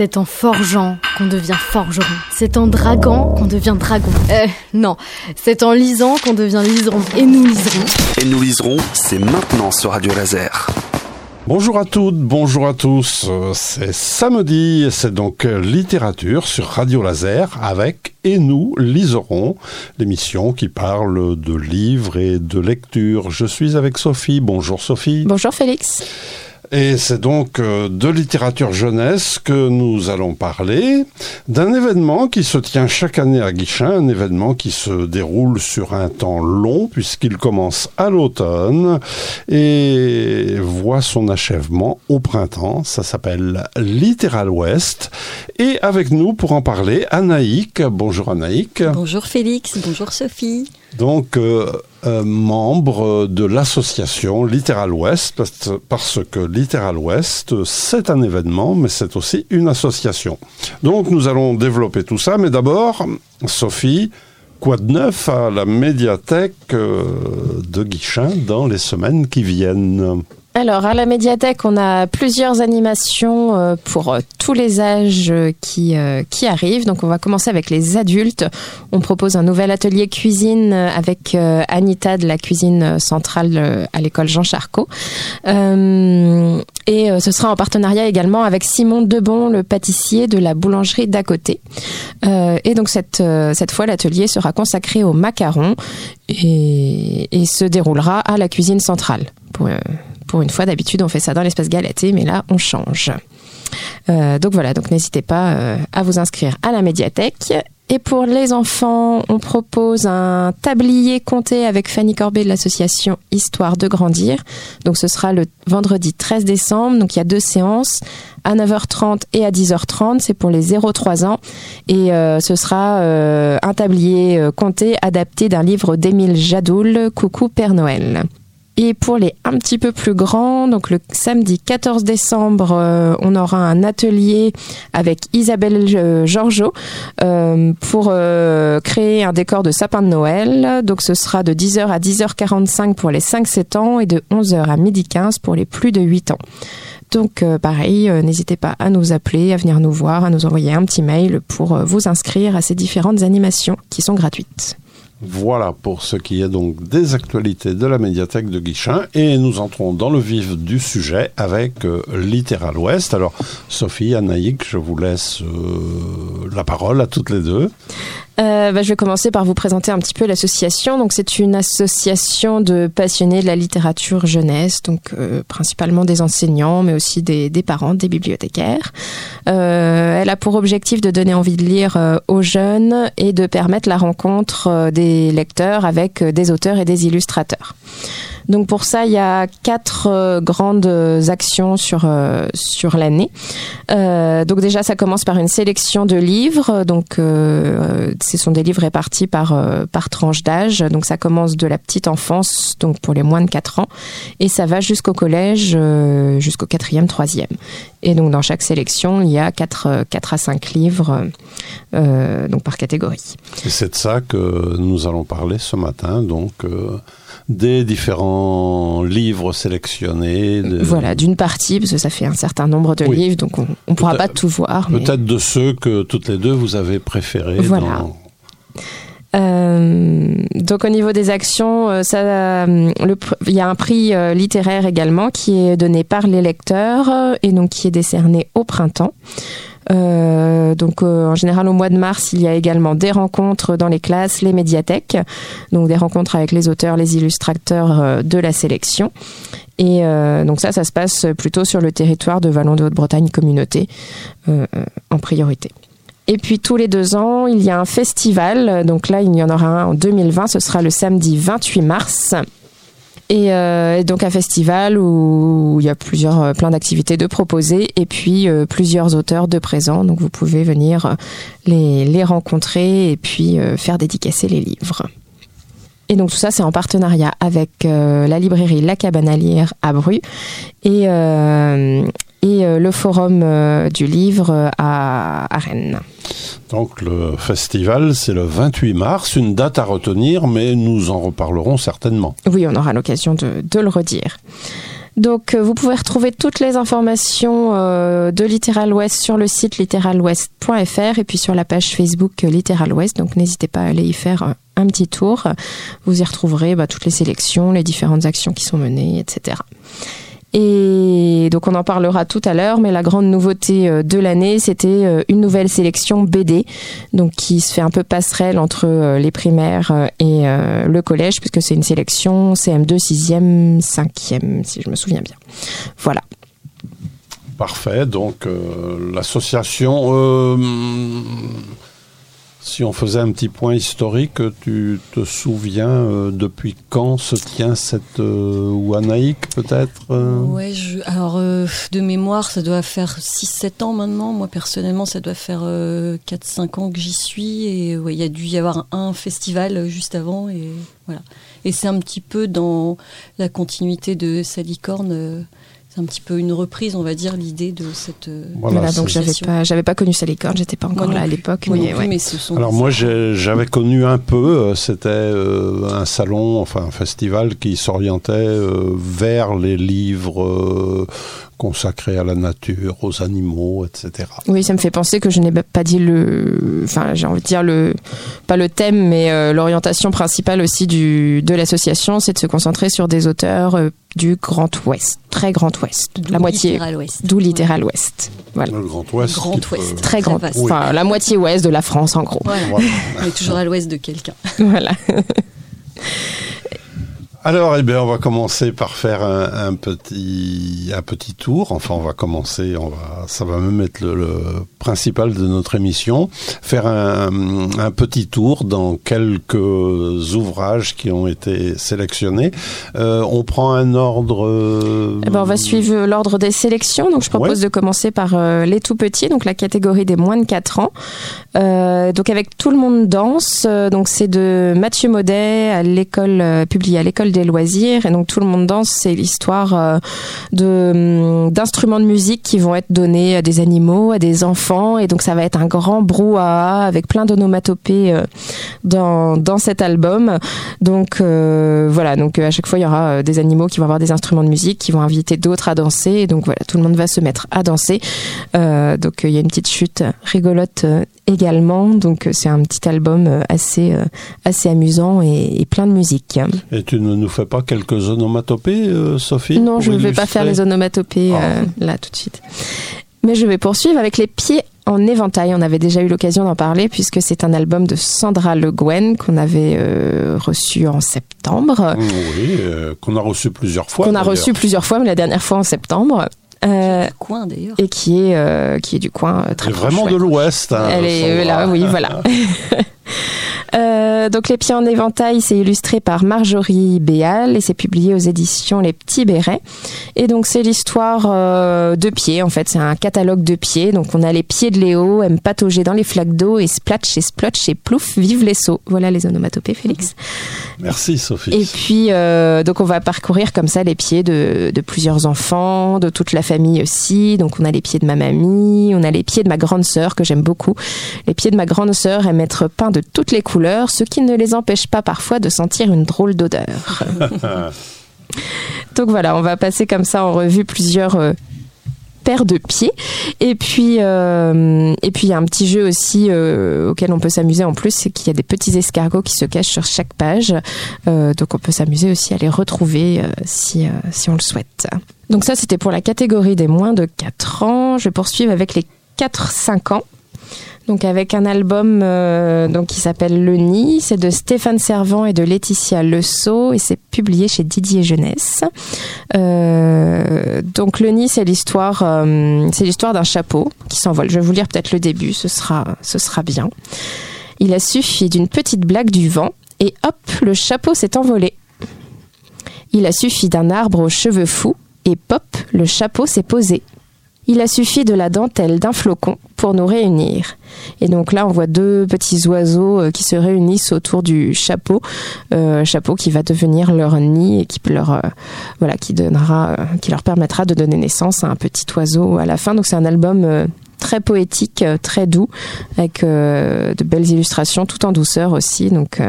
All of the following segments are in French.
C'est en forgeant qu'on devient forgeron. C'est en draguant qu'on devient dragon. Euh, non, c'est en lisant qu'on devient liseron. Et nous liserons. Et nous liserons, c'est maintenant sur Radio Laser. Bonjour à toutes, bonjour à tous. C'est samedi et c'est donc littérature sur Radio Laser avec Et nous liserons, l'émission qui parle de livres et de lecture. Je suis avec Sophie. Bonjour Sophie. Bonjour Félix. Et c'est donc euh, de littérature jeunesse que nous allons parler, d'un événement qui se tient chaque année à Guichin, un événement qui se déroule sur un temps long puisqu'il commence à l'automne et voit son achèvement au printemps. Ça s'appelle Littéral Ouest. Et avec nous pour en parler, Anaïk. Bonjour Anaïk. Bonjour Félix, bonjour Sophie. Donc, euh, euh, membre de l'association Littéral Ouest, parce, que Littéral Ouest, c'est un événement, mais c'est aussi une association. Donc, nous allons développer tout ça, mais d'abord, Sophie, quoi de neuf à la médiathèque euh, de Guichin dans les semaines qui viennent Alors, à la médiathèque, on a plusieurs animations euh, pour euh, tous les âges euh, qui, qui arrivent. Donc, on va commencer avec les adultes. On propose un nouvel atelier cuisine avec Anita de la cuisine centrale à l'école Jean Charcot. Et ce sera en partenariat également avec Simon Debon, le pâtissier de la boulangerie d'à côté. Et donc, cette, cette fois, l'atelier sera consacré aux macarons et, se déroulera à la cuisine centrale. Pour une fois, d'habitude, on fait ça dans l'espace Galaté, mais là, on change. Euh, donc voilà, donc n'hésitez pas euh, à vous inscrire à la médiathèque. Et pour les enfants, on propose un tablier compté avec Fanny Corbet de l'association Histoire de grandir. Donc ce sera le vendredi 13 décembre. Donc il y a deux séances à 9h30 et à 10h30. C'est pour les 0-3 ans. Et euh, ce sera un tablier compté adapté d'un livre d'Émile Jadoul, Coucou Père Noël. Et pour les un petit peu plus grands, donc le samedi 14 décembre, euh, on aura un atelier avec Isabelle euh, Georgeot euh, pour créer un décor de sapin de Noël. Donc ce sera de 10h à 10h45 pour les 5-7 ans et de 11h à 12h15 pour les plus de 8 ans. Donc pareil, n'hésitez pas à nous appeler, à venir nous voir, à nous envoyer un petit mail pour vous inscrire à ces différentes animations qui sont gratuites. Voilà pour ce qui est donc des actualités de la médiathèque de Guichin. Et nous entrons dans le vif du sujet avec euh, Littéral Ouest. Alors, Sophie, Anaïk, je vous laisse euh, la parole à toutes les deux. Euh, bah, je vais commencer par vous présenter un petit peu l'association. Donc, c'est une association de passionnés de la littérature jeunesse, donc euh, principalement des enseignants, mais aussi des, des parents, des bibliothécaires. Elle a pour objectif de donner envie de lire aux jeunes et de permettre la rencontre euh, lecteurs avec euh, des auteurs et des illustrateurs. Donc pour ça, il y a quatre euh, grandes actions sur euh, sur l'année. Euh, donc déjà, ça commence par une sélection de livres. Donc ce sont des livres répartis par par tranche d'âge. Donc ça commence de la petite enfance, donc pour les moins de 4 ans, et ça va jusqu'au collège, jusqu'au quatrième, troisième. Et donc dans chaque sélection, il y a 4, 4 à 5 livres donc par catégorie. C'est de ça que nous allons parler ce matin, donc des différents livres sélectionnés. de- Voilà, d'une partie, parce que ça fait un certain nombre de Oui. livres, donc on ne pourra pas tout voir. mais- Peut-être de ceux que toutes les deux vous avez préférés. Voilà. dans- Euh, donc au niveau des actions, euh, ça, euh, le il y a un prix littéraire également qui est donné par les lecteurs et donc qui est décerné au printemps. Euh, donc euh, en général au mois de mars, il y a également des rencontres dans les classes, les médiathèques, donc des rencontres avec les auteurs, les illustrateurs euh, de la sélection. Et donc ça, ça se passe plutôt sur le territoire de Vallon de Haute-Bretagne communauté en priorité. Et puis tous les deux ans, il y a un festival. Donc là, il y en aura un en 2020. Ce sera le samedi 28 mars. Et, euh, et donc un festival où il y a plusieurs, euh, plein d'activités de proposer et puis euh, plusieurs auteurs de présents. Donc vous pouvez venir les, rencontrer et puis faire dédicacer les livres. Et donc tout ça, c'est en partenariat avec la librairie La Cabane à lire à Bru et, euh, et euh, le forum euh, du livre euh, à, à Rennes. Donc le festival, c'est le 28 mars, une date à retenir, mais nous en reparlerons certainement. Oui, on aura l'occasion de, de le redire. Donc, vous pouvez retrouver toutes les informations euh, de Littéral Ouest sur le site littéralouest.fr et puis sur la page Facebook Littéral Ouest. Donc, n'hésitez pas à aller y faire un petit tour. Vous y retrouverez bah, toutes les sélections, les différentes actions qui sont menées, etc. Et donc on en parlera tout à l'heure, mais la grande nouveauté euh, de l'année, c'était euh, une nouvelle sélection BD, donc qui se fait un peu passerelle entre euh, les primaires et le collège, puisque c'est une sélection CM2, 6e, 5e, si je me souviens bien. Voilà. Parfait. Donc, l'association. Si on faisait un petit point historique, tu te souviens euh, depuis quand se tient cette euh, peut-être euh? Je, alors euh, de mémoire, ça doit faire 6-7 ans maintenant. Moi, personnellement, ça doit faire euh, 4-5 ans que j'y suis. Et il y a dû y avoir un festival juste avant. Et voilà. Et c'est un petit peu dans la continuité de Salicorne. C'est un petit peu une reprise, on va dire, l'idée de cette. euh, Voilà, Voilà, donc j'avais pas, j'avais pas connu Salicorne, j'étais pas encore Moi là à l'époque, Moi non mais plus, ouais. mais ce sont Alors moi j'avais connu un peu, euh, c'était euh, un salon, enfin un festival qui s'orientait euh, vers les livres consacrés à la nature, aux animaux, etc. Oui, ça me fait penser que je n'ai pas dit le, enfin, j'ai envie de dire le, pas le thème, mais euh, l'orientation principale aussi du, de l'association, c'est de se concentrer sur des auteurs euh, du Grand Ouest, très Grand Ouest, la moitié, Ouest. d'où littéral Ouest, voilà, Le Grand Ouest. Grand peut- Ouest. très Très grand. Oui. enfin la moitié ouest de la France en gros, Voilà. Voilà. On est toujours à l'ouest de quelqu'un. voilà. Alors, eh bien, on va commencer par faire un, un petit, un petit tour. Enfin, on va commencer, on va, ça va même être le, le principal de notre émission. Faire un, un petit tour dans quelques ouvrages qui ont été sélectionnés. Euh, on prend un ordre. euh, Eh ben, on va suivre l'ordre des sélections. Donc, je propose Ouais. de commencer par euh, les tout petits, donc la catégorie des moins de 4 ans. Euh, donc, avec Tout le monde danse. donc, c'est de Mathieu Maudet, à l'école, publié à l'école des loisirs. Et donc, Tout le monde danse, c'est l'histoire euh, de hum, d'instruments de musique qui vont être donnés à des animaux, à des enfants. Et donc, ça va être un grand brouhaha avec plein d'onomatopées euh, dans, dans cet album. Donc euh, voilà, donc à chaque fois il y aura des animaux qui vont avoir des instruments de musique, qui vont inviter d'autres à danser. Et donc voilà, tout le monde va se mettre à danser. Donc il y a une petite chute rigolote également. Donc euh, c'est un petit album euh, assez euh, assez amusant et, et plein de musique. Et tu ne nous fais pas quelques onomatopées, Sophie Non, je ne vais pas faire les onomatopées Ah. là tout de suite. Mais je vais poursuivre avec les pieds en éventail. On avait déjà eu l'occasion d'en parler puisque c'est un album de Sandra Le Guen qu'on avait euh, reçu en septembre. Oui, euh, qu'on a reçu plusieurs fois. qu'on a reçu plusieurs fois, mais la dernière fois en septembre, euh, Du coin d'ailleurs. et qui est euh, qui est du coin euh, très proche, vraiment ouais. de l'Ouest. hein, Elle est là, oui, voilà. Euh, donc les pieds en éventail, c'est illustré par Marjorie Béal et c'est publié aux éditions Les Petits Bérets. Et donc c'est l'histoire euh, de pieds. En fait, c'est un catalogue de pieds. Donc on a les pieds de Léo, aime patauger dans les flaques d'eau et splatch et splotch et plouf, vive les sauts. Voilà les onomatopées, Félix. Merci, Sophie. Et puis, euh, donc on va parcourir comme ça les pieds de, de plusieurs enfants, de toute la famille aussi. Donc on a les pieds de ma mamie, on a les pieds de ma grande sœur que j'aime beaucoup. Les pieds de ma grande sœur aiment être peints de toutes les couleurs, ce qui ne les empêche pas parfois de sentir une drôle d'odeur. donc voilà, on va passer comme ça en revue plusieurs euh, paires de pieds. Et puis, euh, et puis il y a un petit jeu aussi euh, auquel on peut s'amuser en plus, c'est qu'il y a des petits escargots qui se cachent sur chaque page. Donc on peut s'amuser aussi à les retrouver si, si on le souhaite. Donc ça, c'était pour la catégorie des moins de 4 ans. Je vais poursuivre avec les 4-5 ans. Donc avec un album euh, qui s'appelle Le Nid, c'est de Stéphane Servant et de Laetitia Leceau et c'est publié chez Didier Jeunesse. Euh, donc Le Nid, c'est l'histoire, euh, c'est l'histoire d'un chapeau qui s'envole. Je vais vous lire peut-être le début, ce sera, ce sera bien. Il a suffi d'une petite blague du vent et hop, le chapeau s'est envolé. Il a suffi d'un arbre aux cheveux fous et pop, le chapeau s'est posé. Il a suffi de la dentelle d'un flocon pour nous réunir. Et donc là, on voit deux petits oiseaux euh, qui se réunissent autour du chapeau, euh, chapeau qui va devenir leur nid et qui leur, euh, voilà, qui donnera, qui leur permettra de donner naissance à un petit oiseau à la fin. Donc c'est un album très poétique, très doux, avec de belles illustrations, tout en douceur aussi. Donc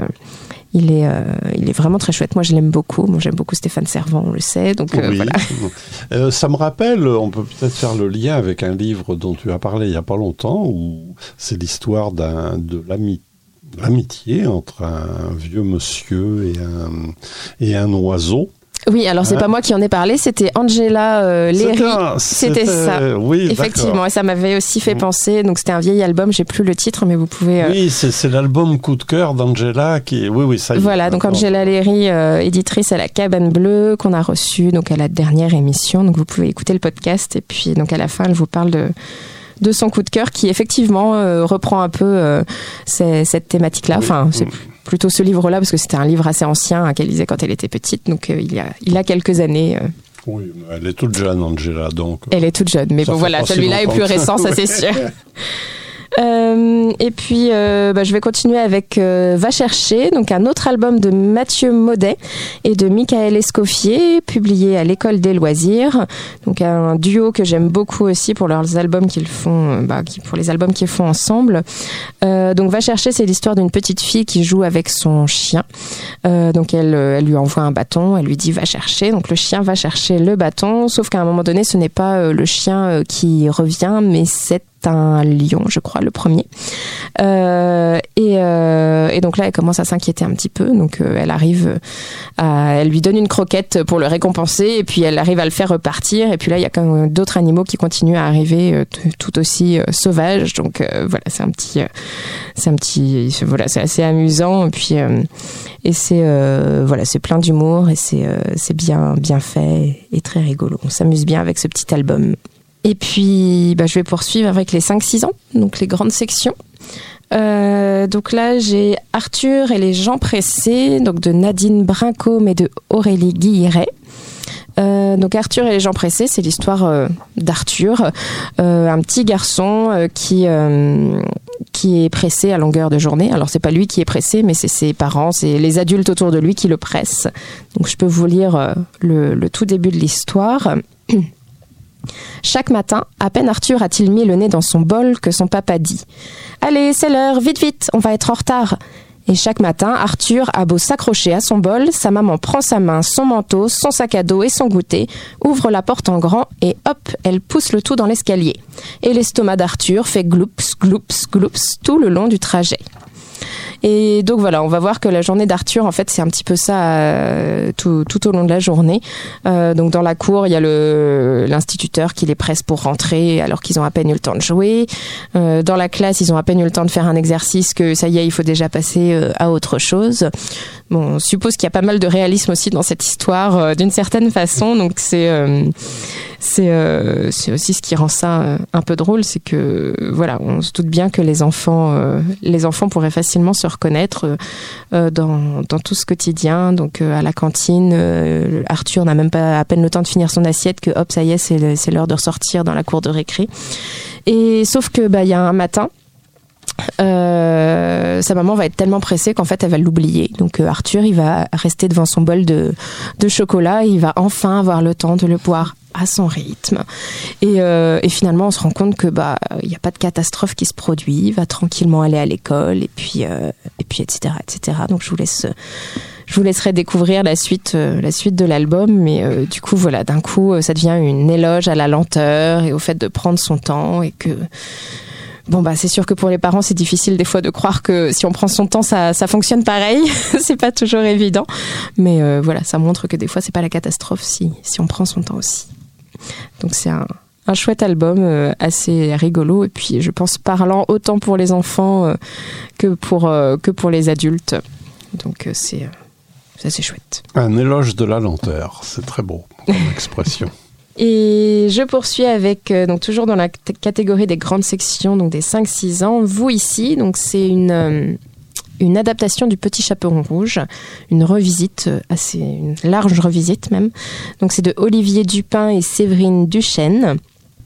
Il est, euh, il est vraiment très chouette. Moi, je l'aime beaucoup. Moi, j'aime beaucoup Stéphane Servant, on le sait. Donc euh, Oui. voilà. Euh, ça me rappelle, on peut peut-être faire le lien avec un livre dont tu as parlé il n'y a pas longtemps, où c'est l'histoire de l'ami- l'amitié entre un vieux monsieur et un, et un oiseau. Oui, alors c'est Hein pas moi qui en ai parlé, c'était Angela euh, Léry. C'était ça. Oui, Effectivement, et ça m'avait aussi fait Mm. penser. Donc c'était un vieil album, j'ai plus le titre, mais vous pouvez. euh, Oui, c'est, l'album Coup de cœur d'Angela qui. Oui, oui, ça y est. Voilà, donc. Angela Léry, euh, éditrice à la Cabane Bleue, qu'on a reçue donc à la dernière émission. Donc vous pouvez écouter le podcast et puis donc à la fin, elle vous parle de de son coup de cœur qui effectivement euh, reprend un peu euh, ces- cette thématique-là. Oui. Enfin, c'est. Plutôt ce livre-là parce que c'était un livre assez ancien hein, qu'elle lisait quand elle était petite. Donc euh, il y a il a quelques années. euh, Oui, elle est toute jeune, Angela, donc. elle est toute jeune, mais Ça bon voilà, si celui-là est plus récent, ça c'est sûr. Euh, et puis, euh, bah, je vais continuer avec euh, Va chercher, donc un autre album de Mathieu Maudet et de Michael Escoffier, publié à l'école des loisirs. Donc un duo que j'aime beaucoup aussi pour leurs albums qu'ils font, euh, bah, pour les albums qu'ils font ensemble. Donc Va chercher, c'est l'histoire d'une petite fille qui joue avec son chien. Donc elle, elle lui envoie un bâton, elle lui dit va chercher. Donc le chien va chercher le bâton, sauf qu'à un moment donné, ce n'est pas le chien qui revient, mais c'est un lion, je crois, le premier. Euh, et, euh, et donc là, elle commence à s'inquiéter un petit peu. Donc euh, elle arrive, à, elle lui donne une croquette pour le récompenser, et puis elle arrive à le faire repartir. Et puis là, il y a quand même d'autres animaux qui continuent à arriver tout aussi sauvages. Donc voilà, c'est un petit, c'est un petit, voilà, c'est assez amusant. Et puis et c'est voilà, c'est plein d'humour et c'est c'est bien bien fait et très rigolo. On s'amuse bien avec ce petit album. Et puis, bah, je vais poursuivre avec les 5-6 ans, donc les grandes sections. Euh, donc là, j'ai Arthur et les gens pressés, donc de Nadine Brincombe et de Aurélie Guilleret. Euh, donc Arthur et les gens pressés, c'est l'histoire euh, d'Arthur, un petit garçon qui qui est pressé à longueur de journée. Alors c'est pas lui qui est pressé, mais c'est ses parents, c'est les adultes autour de lui qui le pressent. Donc je peux vous lire le tout début de l'histoire. Chaque matin, à peine Arthur a-t-il mis le nez dans son bol que son papa dit Allez, c'est l'heure, vite, vite, on va être en retard. Et chaque matin, Arthur a beau s'accrocher à son bol, sa maman prend sa main, son manteau, son sac à dos et son goûter, ouvre la porte en grand et hop, elle pousse le tout dans l'escalier. Et l'estomac d'Arthur fait gloups, gloups, gloups tout le long du trajet. Et donc voilà, on va voir que la journée d'Arthur, en fait, c'est un petit peu ça euh, tout, tout au long de la journée. Euh, donc dans la cour, il y a le l'instituteur qui les presse pour rentrer alors qu'ils ont à peine eu le temps de jouer. Euh, dans la classe, ils ont à peine eu le temps de faire un exercice que ça y est, il faut déjà passer à autre chose. Bon, on suppose qu'il y a pas mal de réalisme aussi dans cette histoire euh, d'une certaine façon. Donc c'est euh, euh, c'est aussi ce qui rend ça un peu drôle, c'est que voilà, on se doute bien que les enfants les enfants pourraient facilement se reconnaître dans dans tout ce quotidien. Donc à la cantine, Arthur n'a même pas à peine le temps de finir son assiette que hop, ça y est, c'est l'heure de ressortir dans la cour de récré. Et sauf que bah il y a un matin. Euh, sa maman va être tellement pressée qu'en fait elle va l'oublier. Donc euh, Arthur il va rester devant son bol de, de chocolat et il va enfin avoir le temps de le boire à son rythme. Et, euh, et finalement, on se rend compte que bah il n'y a pas de catastrophe qui se produit. Il va tranquillement aller à l'école et puis et puis etc etc. Donc je vous laisse je vous laisserai découvrir la suite la suite de l'album. Mais du coup voilà, d'un coup, ça devient une éloge à la lenteur et au fait de prendre son temps et que Bon bah c'est sûr que pour les parents c'est difficile des fois de croire que si on prend son temps ça, ça fonctionne pareil, c'est pas toujours évident, mais euh, voilà ça montre que des fois c'est pas la catastrophe si si on prend son temps aussi. Donc c'est un, un chouette album euh, assez rigolo et puis je pense parlant autant pour les enfants euh, que pour euh, que pour les adultes. Donc c'est c'est assez chouette. Un éloge de la lenteur, c'est très beau comme expression. Et je poursuis avec, euh, donc toujours dans la catégorie des grandes sections, donc des 5-6 ans, vous ici, donc c'est une, euh, une adaptation du Petit Chaperon Rouge, une revisite, euh, assez, une large revisite même. Donc c'est de Olivier Dupin et Séverine Duchesne.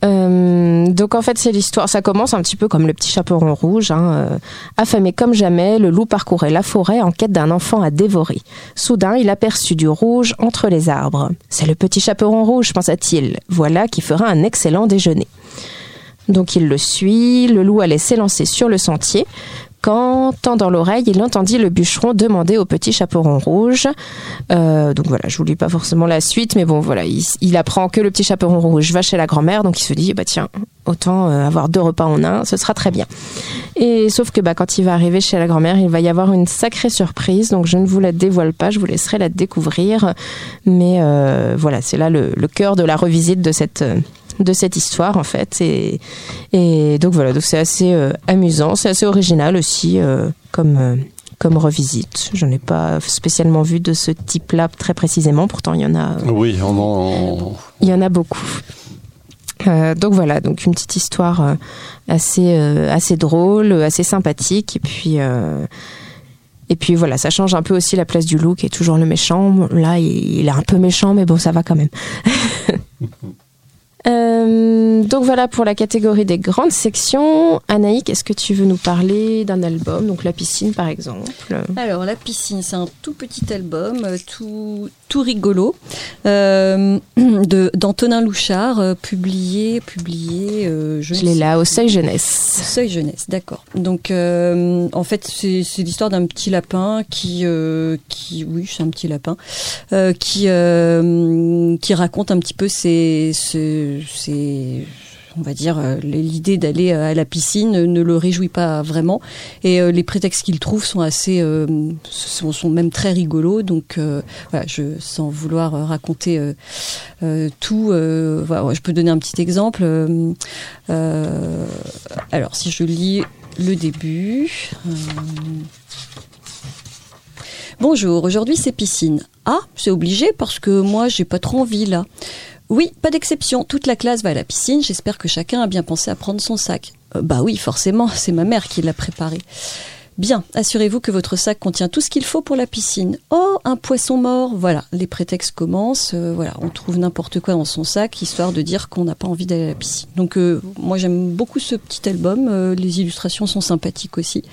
Euh, donc en fait c'est l'histoire, ça commence un petit peu comme le petit chaperon rouge. Hein, euh, affamé comme jamais, le loup parcourait la forêt en quête d'un enfant à dévorer. Soudain, il aperçut du rouge entre les arbres. C'est le petit chaperon rouge, pensa-t-il. Voilà qui fera un excellent déjeuner. Donc il le suit, le loup allait s'élancer sur le sentier quand, tendant l'oreille, il entendit le bûcheron demander au petit chaperon rouge. Euh, donc voilà, je vous lis pas forcément la suite, mais bon voilà, il, il apprend que le petit chaperon rouge va chez la grand-mère, donc il se dit bah tiens, autant euh, avoir deux repas en un, ce sera très bien. Et sauf que bah quand il va arriver chez la grand-mère, il va y avoir une sacrée surprise, donc je ne vous la dévoile pas, je vous laisserai la découvrir. Mais euh, voilà, c'est là le, le cœur de la revisite de cette de cette histoire en fait. Et, et donc voilà. Donc c'est assez euh, amusant. C'est assez original aussi euh, comme euh, comme revisite. Je n'ai pas spécialement vu de ce type là très précisément. Pourtant il y en a Oui, on en... il y en a beaucoup. Donc voilà. Donc une petite histoire assez assez drôle assez sympathique. Et puis et puis voilà, ça change un peu aussi la place du loup qui est toujours le méchant. Là, il il est un peu méchant, mais bon, ça va quand même. Euh, donc voilà pour la catégorie des grandes sections. Anaïk, est-ce que tu veux nous parler d'un album, donc la piscine par exemple? Alors, La piscine, c'est un tout petit album, euh, tout, tout rigolo, euh, d'Antonin Louchard, euh, publié, publié, je, Je l'ai là, au seuil jeunesse. Seuil jeunesse, d'accord. Donc, en fait, c'est l'histoire d'un petit lapin qui, qui, oui, c'est un petit lapin, qui, qui raconte un petit peu ses, ses, ses- on va dire, euh, l'idée d'aller à la piscine ne le réjouit pas vraiment, et euh, les prétextes qu'il trouve sont assez, euh, sont, même très rigolos. Donc, euh, sans vouloir euh, raconter euh, euh, tout, euh, je peux donner un petit exemple. Euh, euh, alors, si je lis le début. euh, Bonjour, aujourd'hui c'est piscine. Ah, c'est obligé parce que moi j'ai pas trop envie là. Oui, pas d'exception, toute la classe va à la piscine, j'espère que chacun a bien pensé à prendre son sac. Euh, bah oui, forcément, c'est ma mère qui l'a préparé. Bien, assurez-vous que votre sac contient tout ce qu'il faut pour la piscine. Oh, un poisson mort. Voilà, les prétextes commencent. euh, voilà, on trouve n'importe quoi dans son sac, histoire de dire qu'on n'a pas envie d'aller à la piscine. Donc, euh, moi, j'aime beaucoup ce petit album. euh, les illustrations sont sympathiques aussi.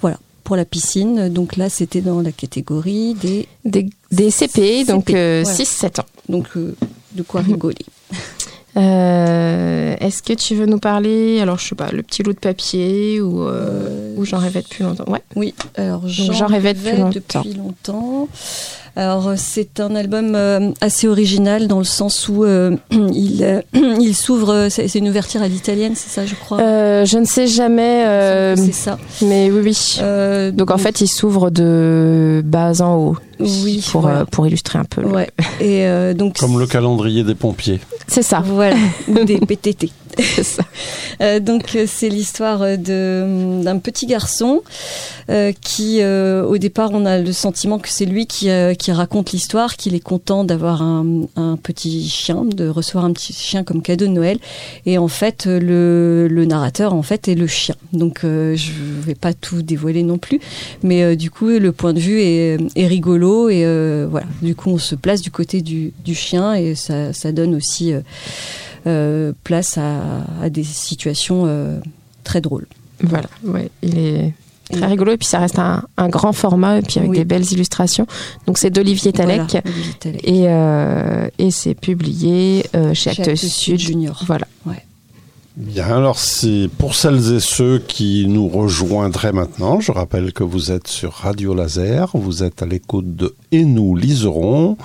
Voilà, pour la piscine. Donc là, c'était dans la catégorie des. Des, des CP, donc CP, euh, voilà. 6-7 ans. Donc, de quoi rigoler. Euh, Est-ce que tu veux nous parler, alors je sais pas, le petit loup de papier ou, euh, Euh, ou j'en rêvais depuis longtemps? Ouais. Oui, alors j'en rêvais depuis longtemps. depuis longtemps. Alors c'est un album euh, assez original dans le sens où il, il s'ouvre, c'est une ouverture à l'italienne, c'est ça je crois? Je ne sais jamais, C'est ça. mais oui, oui. Donc en fait, il s'ouvre de bas en haut. Oui, pour, voilà. euh, pour illustrer un peu. le- ouais. Et euh, donc Comme le calendrier des pompiers. C'est ça. Voilà, ou des PTT. Euh, donc euh, c'est l'histoire euh, de d'un petit garçon qui, au départ, on a le sentiment que c'est lui qui, raconte l'histoire, qu'il est content d'avoir un, petit chien, de recevoir un petit chien comme cadeau de Noël. Et en fait, le, narrateur en fait est le chien. Donc je vais pas tout dévoiler non plus, mais du coup le point de vue est, rigolo et voilà. Du coup on se place du côté du, chien et ça, donne aussi place à, à des situations euh, très drôles. Voilà, ouais, il est très rigolo et puis ça reste un, un grand format et puis avec Oui. des belles illustrations. Donc c'est d'Olivier Talec Voilà, et, euh, et c'est publié euh, chez, Chez Actes Actes Sud. Sud Junior. Voilà. Bien, alors c'est pour celles et ceux qui nous rejoindraient maintenant, je rappelle que vous êtes sur Radio Laser, vous êtes à l'écoute de Et nous liserons,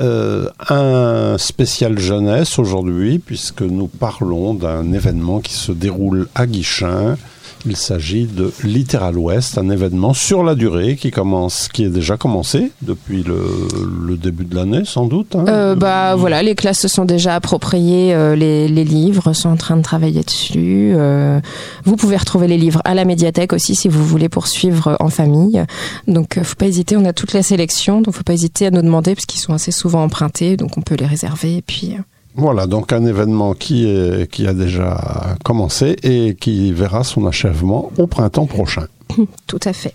euh, un spécial jeunesse aujourd'hui puisque nous parlons d'un événement qui se déroule à Guichin. Il s'agit de Littéral Ouest, un événement sur la durée qui commence, qui est déjà commencé depuis le, début de l'année sans doute. hein. Euh, bah voilà, les classes se sont déjà appropriées euh, les, livres, sont en train de travailler dessus. Euh, vous pouvez retrouver les livres à la médiathèque aussi si vous voulez poursuivre en famille. Donc faut pas hésiter, on a toute la sélection, donc faut pas hésiter à nous demander parce qu'ils sont assez souvent empruntés, donc on peut les réserver. Et puis Voilà, donc un événement qui, est, qui a déjà commencé et qui verra son achèvement au printemps prochain. Tout à fait.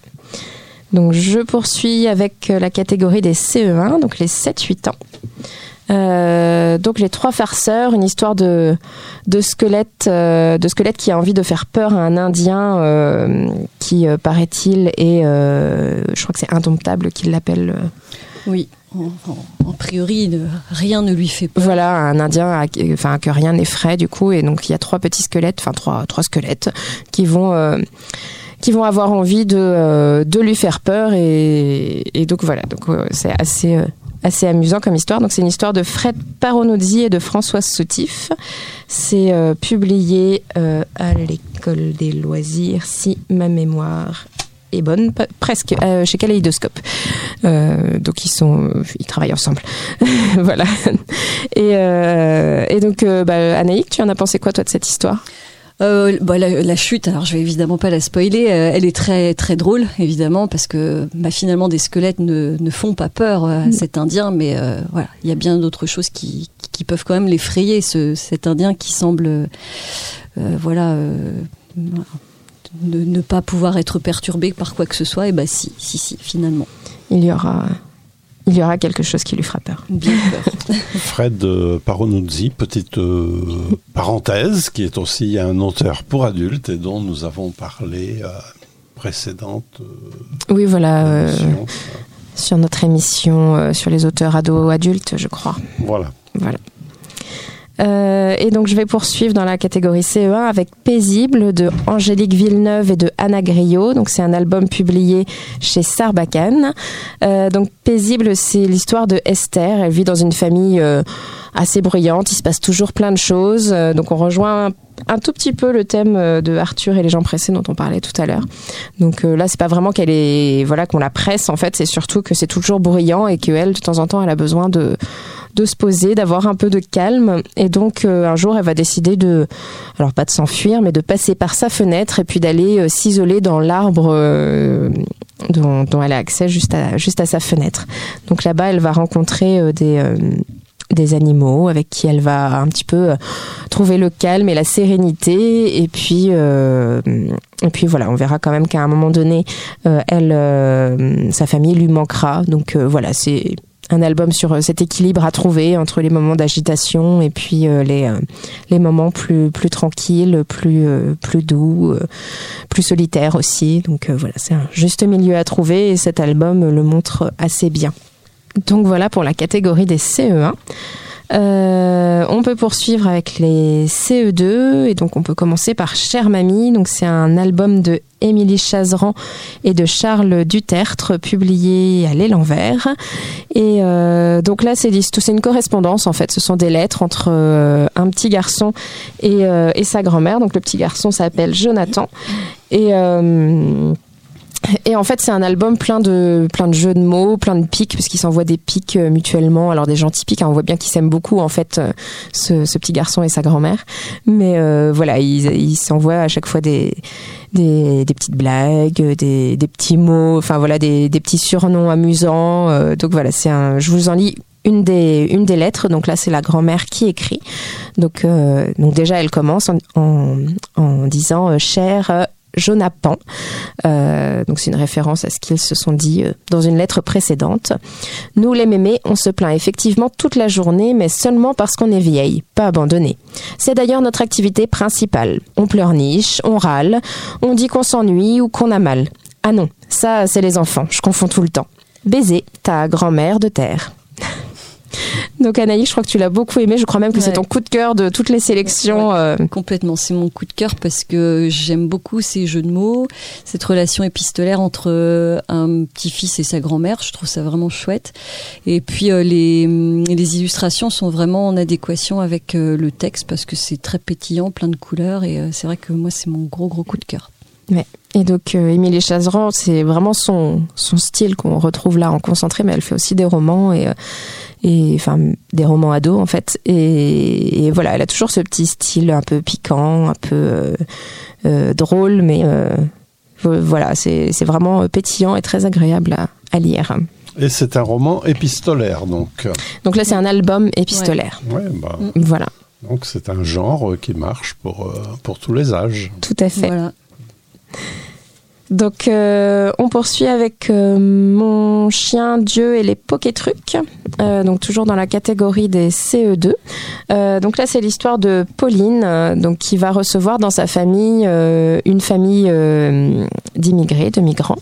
Donc je poursuis avec euh, la catégorie des CE1, donc les 7-8 ans. Euh, donc les trois farceurs, une histoire de, de squelette, euh, de squelette qui a envie de faire peur à un Indien euh, qui, euh, paraît-il, est, euh, je crois que c'est indomptable qu'il l'appelle. euh, Oui, en, priori, rien ne lui fait peur. Voilà, un Indien, enfin que rien n'effraie du coup, et donc il y a trois petits squelettes, enfin trois trois squelettes qui vont euh, qui vont avoir envie de, de lui faire peur et, donc voilà, donc c'est assez assez amusant comme histoire. Donc c'est une histoire de Fred Paronozzi et de Françoise Soutif. C'est publié à l'école des loisirs, si ma mémoire est bonne, presque euh, chez Kaleidoscope. Euh, donc ils sont, ils travaillent ensemble. voilà. Et, euh, et donc, bah, Anaïk, tu en as pensé quoi toi de cette histoire? Bah, la, chute, alors je vais évidemment pas la spoiler, elle est très très drôle évidemment parce que bah, finalement des squelettes ne, ne font pas peur à mm. cet Indien, mais voilà, il y a bien d'autres choses qui, qui peuvent quand même l'effrayer, ce, cet Indien qui semble voilà ne, pas pouvoir être perturbé par quoi que ce soit, et bah si, si, si, finalement. Il y aura, il y aura quelque chose qui lui fera peur. Bien peur. Fred euh, Paronuzzi, petite euh, parenthèse, qui est aussi un auteur pour adultes et dont nous avons parlé euh, précédente. oui, voilà. sur notre émission sur les auteurs ados-adultes, je crois. Voilà. Voilà. Euh, et donc je vais poursuivre dans la catégorie CE1 avec Paisible de Angélique Villeneuve et de Anna Griot. Donc c'est un album publié chez Sarbacane. Euh, donc Paisible, c'est l'histoire de Esther. Elle vit dans une famille euh, assez bruyante. Il se passe toujours plein de choses. Euh, donc on rejoint un, tout petit peu le thème de Arthur et les gens pressés dont on parlait tout à l'heure. Donc là, c'est pas vraiment qu'elle est voilà qu'on la presse en fait, c'est surtout que c'est toujours bruyant et qu'elle de temps en temps elle a besoin de de se poser, d'avoir un peu de calme. Et donc euh, un jour, elle va décider de, alors pas de s'enfuir, mais de passer par sa fenêtre et puis d'aller euh, s'isoler dans l'arbre euh, dont, elle a accès juste à, juste à sa fenêtre. Donc là-bas, elle va rencontrer des des animaux avec qui elle va un petit peu trouver le calme et la sérénité et puis et puis voilà on verra quand même qu'à un moment donné elle sa famille lui manquera donc voilà c'est un album sur euh, cet équilibre à trouver entre les moments d'agitation et puis euh, les euh, les moments plus plus tranquilles, plus plus doux, plus solitaires aussi. Donc voilà, c'est un juste milieu à trouver et cet album le montre assez bien. Donc voilà pour la catégorie des CE1. Euh, on peut poursuivre avec les CE2 et donc on peut commencer par Cher Mamie. Donc c'est un album de Émilie Chazeran et de Charles Dutertre publié à l'élan vert. Et euh, donc là c'est c'est une correspondance en fait. Ce sont des lettres entre euh, un petit garçon et, et sa grand-mère. Donc le petit garçon s'appelle Jonathan et et en fait, c'est un album plein de plein de jeux de mots, plein de pics, parce qu'ils s'envoient des pics euh, mutuellement. Alors des gens typiques, hein, on voit bien qu'ils s'aiment beaucoup en fait, euh, ce, ce, petit garçon et sa grand-mère. Mais euh, voilà, ils ils s'envoient à chaque fois des des, des petites blagues, des, des petits mots, enfin voilà, des, des petits surnoms amusants. donc voilà, c'est un. Je vous en lis une des une des lettres. Donc là, c'est la grand-mère qui écrit. Donc donc déjà, elle commence en en, en disant cher Jonapan. Euh, donc c'est une référence à ce qu'ils se sont dit euh, dans une lettre précédente. Nous les mémés, on se plaint effectivement toute la journée, mais seulement parce qu'on est vieille, pas abandonné. C'est d'ailleurs notre activité principale. On pleurniche, on râle, on dit qu'on s'ennuie ou qu'on a mal. Ah non, ça c'est les enfants, je confonds tout le temps. Baiser ta grand-mère de terre. Donc Anaïs, je crois que tu l'as beaucoup aimé. Je crois même que c'est ton coup de cœur de toutes les sélections. Euh. Complètement, c'est mon coup de cœur parce que j'aime beaucoup ces jeux de mots, cette relation épistolaire entre euh, un petit-fils et sa grand-mère. Je trouve ça vraiment chouette. Et puis euh, les, les illustrations sont vraiment en adéquation avec le texte parce que c'est très pétillant, plein de couleurs. Et c'est vrai que moi, c'est mon gros gros coup de cœur. Ouais. Et donc Émilie Chazeran, c'est vraiment son, son style qu'on retrouve là en concentré, mais elle fait aussi des romans et et enfin des romans ados en fait. Et, voilà elle a toujours ce petit style un peu piquant un peu euh, euh, drôle mais euh, voilà c'est vraiment pétillant et très agréable à, lire. Et c'est un roman épistolaire donc. Donc là c'est un album épistolaire. Ouais. bah, voilà. Donc c'est un genre qui marche pour pour tous les âges. Tout à fait. Voilà. Donc euh, on poursuit avec euh, mon chien Dieu et les Pokétrucs, euh, donc toujours dans la catégorie des CE2. donc là c'est l'histoire de Pauline, donc qui va recevoir dans sa famille une famille d'immigrés, de migrants,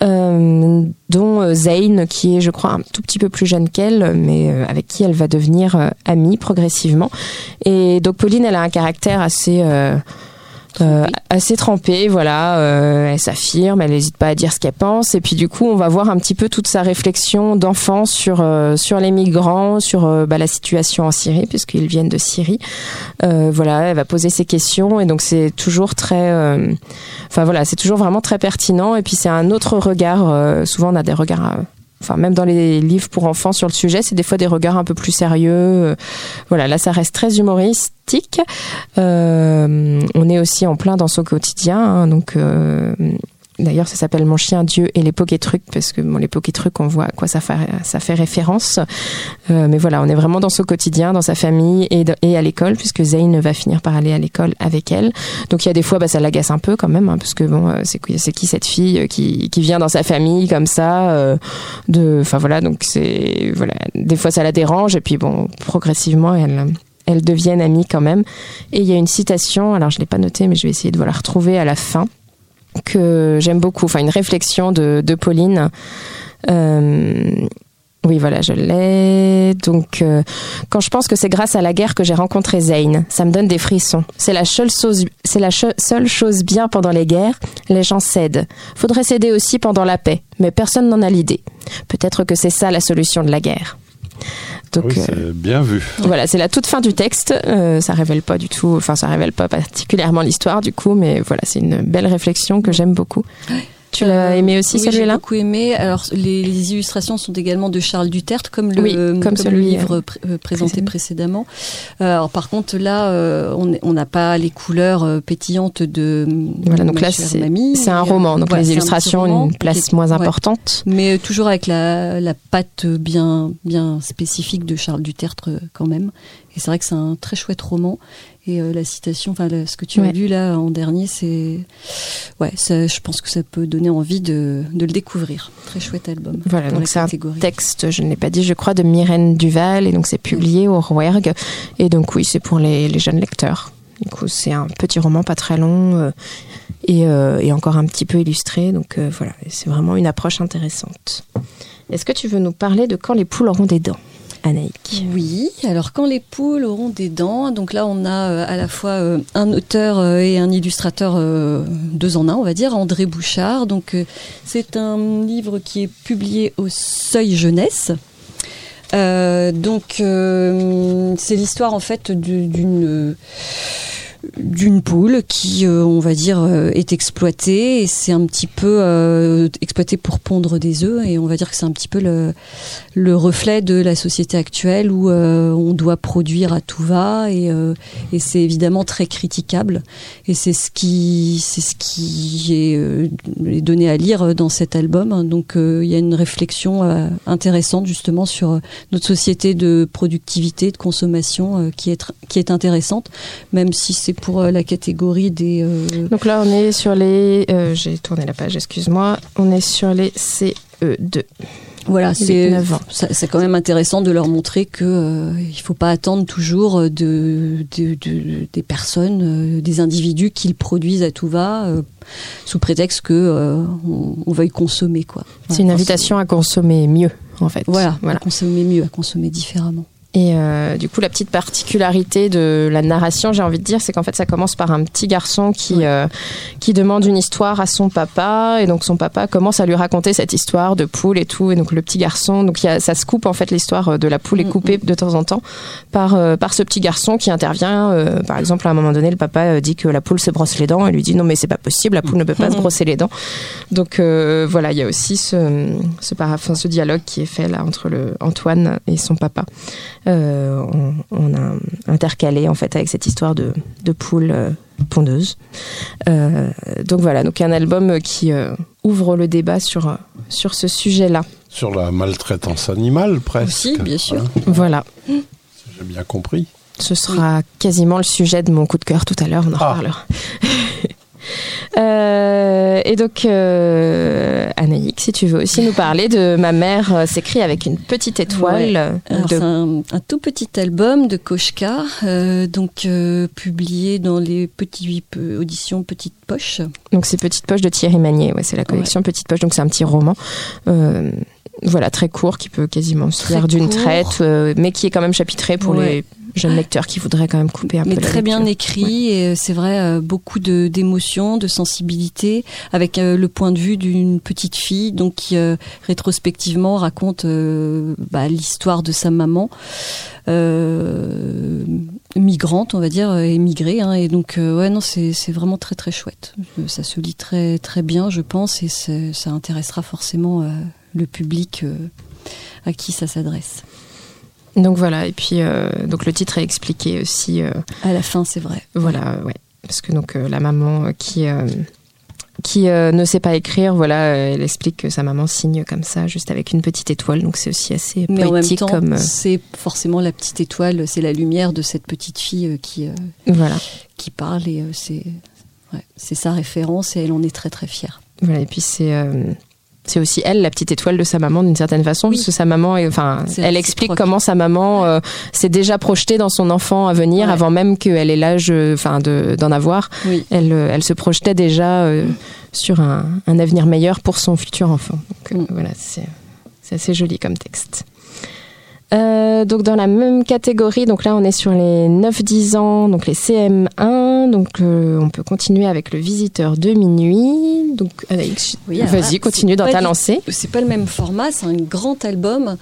dont Zane qui est je crois un tout petit peu plus jeune qu'elle, mais avec qui elle va devenir amie progressivement. Et donc Pauline elle a un caractère assez euh, assez trempée, voilà. Euh, elle s'affirme, elle n'hésite pas à dire ce qu'elle pense, et puis du coup, on va voir un petit peu toute sa réflexion d'enfant sur euh, sur les migrants, sur bah, la situation en Syrie, puisqu'ils viennent de Syrie. voilà, elle va poser ses questions, et donc c'est toujours très, enfin voilà, c'est toujours vraiment très pertinent, et puis c'est un autre regard. souvent, on a des regards enfin même dans les livres pour enfants sur le sujet, c'est des fois des regards un peu plus sérieux. Euh, voilà, là ça reste très humoristique. Euh, on est aussi en plein dans son quotidien, hein, donc euh, D'ailleurs, ça s'appelle Mon chien Dieu et les trucs parce que bon, les trucs, on voit à quoi ça fait, ça fait référence. Euh, mais voilà, on est vraiment dans son quotidien, dans sa famille et, à l'école, puisque Zayn va finir par aller à l'école avec elle. Donc il y a des fois, bah, ça l'agace un peu quand même, hein, parce que bon, euh, c'est qui cette fille euh, qui, qui vient dans sa famille comme ça euh, de, enfin voilà, donc c'est voilà, des fois ça la dérange et puis bon, progressivement elle elles deviennent amies quand même. Et il y a une citation, alors je l'ai pas notée, mais je vais essayer de la retrouver à la fin que j'aime beaucoup, enfin une réflexion de, de Pauline. Euh, oui, voilà, je l'ai. Donc, euh, quand je pense que c'est grâce à la guerre que j'ai rencontré Zayn, ça me donne des frissons. C'est la seule chose, c'est la seule chose bien pendant les guerres. Les gens cèdent. Faudrait céder aussi pendant la paix, mais personne n'en a l'idée. Peut-être que c'est ça la solution de la guerre oui, c'est euh, bien vu. Voilà, c'est la toute fin du texte. Euh, ça révèle pas du tout, enfin, ça révèle pas particulièrement l'histoire du coup, mais voilà, c'est une belle réflexion que j'aime beaucoup. Tu l'as euh, aimé aussi oui, celui-là J'ai beaucoup aimé. Alors les, illustrations sont également de Charles Duterte, comme le, comme, le livre euh, présenté précédemment. Euh, alors par contre là, on n'a pas les couleurs pétillantes de voilà. Donc là, c'est un roman, donc les illustrations ont une place moins importante, mais toujours avec la, la patte bien bien spécifique de Charles Duterte quand même. Et c'est vrai que c'est un très chouette roman. Et euh, la citation, enfin ce que tu as lu là en dernier, c'est ouais, ça, je pense que ça peut donner envie de, de le découvrir. Très chouette album. Voilà, donc c'est un texte, je ne l'ai pas dit, je crois, de Myrène Duval, et donc c'est publié au Rouergue. Et donc oui, c'est pour les, les, jeunes lecteurs. Du coup, c'est un petit roman pas très long euh, et, euh, et, encore un petit peu illustré. Donc voilà, c'est vraiment une approche intéressante. Est-ce que tu veux nous parler de quand les poules auront des dents? Oui, alors quand les poules auront des dents, donc là on a euh, à la fois euh, un auteur euh, et un illustrateur deux en un, on va dire, André Bouchard. Donc c'est un livre qui est publié au Seuil Jeunesse. donc c'est l'histoire en fait d'une d'une poule qui, euh, on va dire, euh, est exploitée et c'est un petit peu euh, exploité pour pondre des œufs et on va dire que c'est un petit peu le, le reflet de la société actuelle où on doit produire à tout va et, et c'est évidemment très critiquable et c'est ce qui c'est ce qui est, donné à lire dans cet album. Donc il y a une réflexion intéressante justement sur notre société de productivité de consommation qui est qui est intéressante même si c'est pour euh, la catégorie des. Euh, Donc là, on est sur les. Euh, j'ai tourné la page, excuse-moi. On est sur les CE2. Voilà, c'est c'est quand même intéressant de leur montrer que il faut pas attendre toujours de, des personnes, des individus qu'ils produisent à tout va sous prétexte que on, veuille consommer quoi. C'est une invitation à consommer mieux en fait. Voilà, voilà, à consommer mieux, à consommer différemment. Et euh, du coup, la petite particularité de la narration, j'ai envie de dire, c'est qu'en fait, ça commence par un petit garçon qui euh, qui demande une histoire à son papa, et donc son papa commence à lui raconter cette histoire de poule et tout, et donc le petit garçon, donc y a, ça se coupe en fait l'histoire de la poule est mm, coupée mm. de temps en temps par euh, par ce petit garçon qui intervient. Euh, par exemple, à un moment donné, le papa dit que la poule se brosse les dents, et lui dit non mais c'est pas possible, la poule ne peut pas se brosser les dents. Donc voilà, il y a aussi ce ce, ce dialogue qui est fait là entre le Antoine et son papa. Euh, on, a intercalé en fait avec cette histoire de, de poule euh, pondeuse. Euh, donc voilà, donc un album qui ouvre le débat sur, sur ce sujet-là. Sur la maltraitance animale, presque. Aussi, bien sûr. Hein voilà. J'ai bien compris. Ce sera quasiment le sujet de mon coup de cœur tout à l'heure, on en ah. reparlera. Euh, et donc, euh, Anaïk, si tu veux aussi nous parler de Ma mère euh, s'écrit avec une petite étoile. C'est un, tout petit album de Koshka, donc publié dans les petites auditions Petite Poche. Donc, c'est Petite Poche de Thierry Magnier, ouais, c'est la collection Petite Poche, donc c'est un petit roman voilà très court qui peut quasiment se faire d'une traite mais qui est quand même chapitré pour les jeune lecteur qui voudrait quand même couper un Mais peu la très bien écrit et euh, c'est vrai euh, beaucoup de d'émotions, de sensibilité avec euh, le point de vue d'une petite fille donc qui euh, rétrospectivement raconte euh, bah, l'histoire de sa maman euh, migrante on va dire émigrée hein, et donc ouais non c'est c'est vraiment très très chouette. Ça se lit très très bien je pense et ça intéressera forcément le public à qui ça s'adresse. Donc voilà, et puis euh, donc le titre est expliqué aussi. euh, À la fin c'est vrai. Voilà, ouais. Parce que donc euh, la maman qui qui euh, ne sait pas écrire, voilà, euh, elle explique que sa maman signe comme ça, juste avec une petite étoile. Donc c'est aussi assez Mais en même poétique temps, comme euh, c'est forcément la petite étoile, c'est la lumière de cette petite fille qui, voilà. qui parle et c'est ouais, c'est sa référence et elle en est très très fière. Voilà, et puis c'est c'est aussi elle la petite étoile de sa maman d'une certaine façon Oui. parce que sa maman est, enfin elle explique comment sa maman euh, s'est déjà projetée dans son enfant à venir Ouais. avant même qu'elle ait l'âge euh, enfin de d'en avoir Oui. elle euh, elle se projetait déjà euh, sur un, un avenir meilleur pour son futur enfant donc Mm. voilà c'est c'est assez joli comme texte Euh, donc dans la même catégorie, donc là on est sur les 9-10 ans, donc les CM1, donc euh, on peut continuer avec le visiteur de minuit. Donc Oui, alors vas-y, continue dans ta du- lancée. C'est pas le même format, c'est un grand album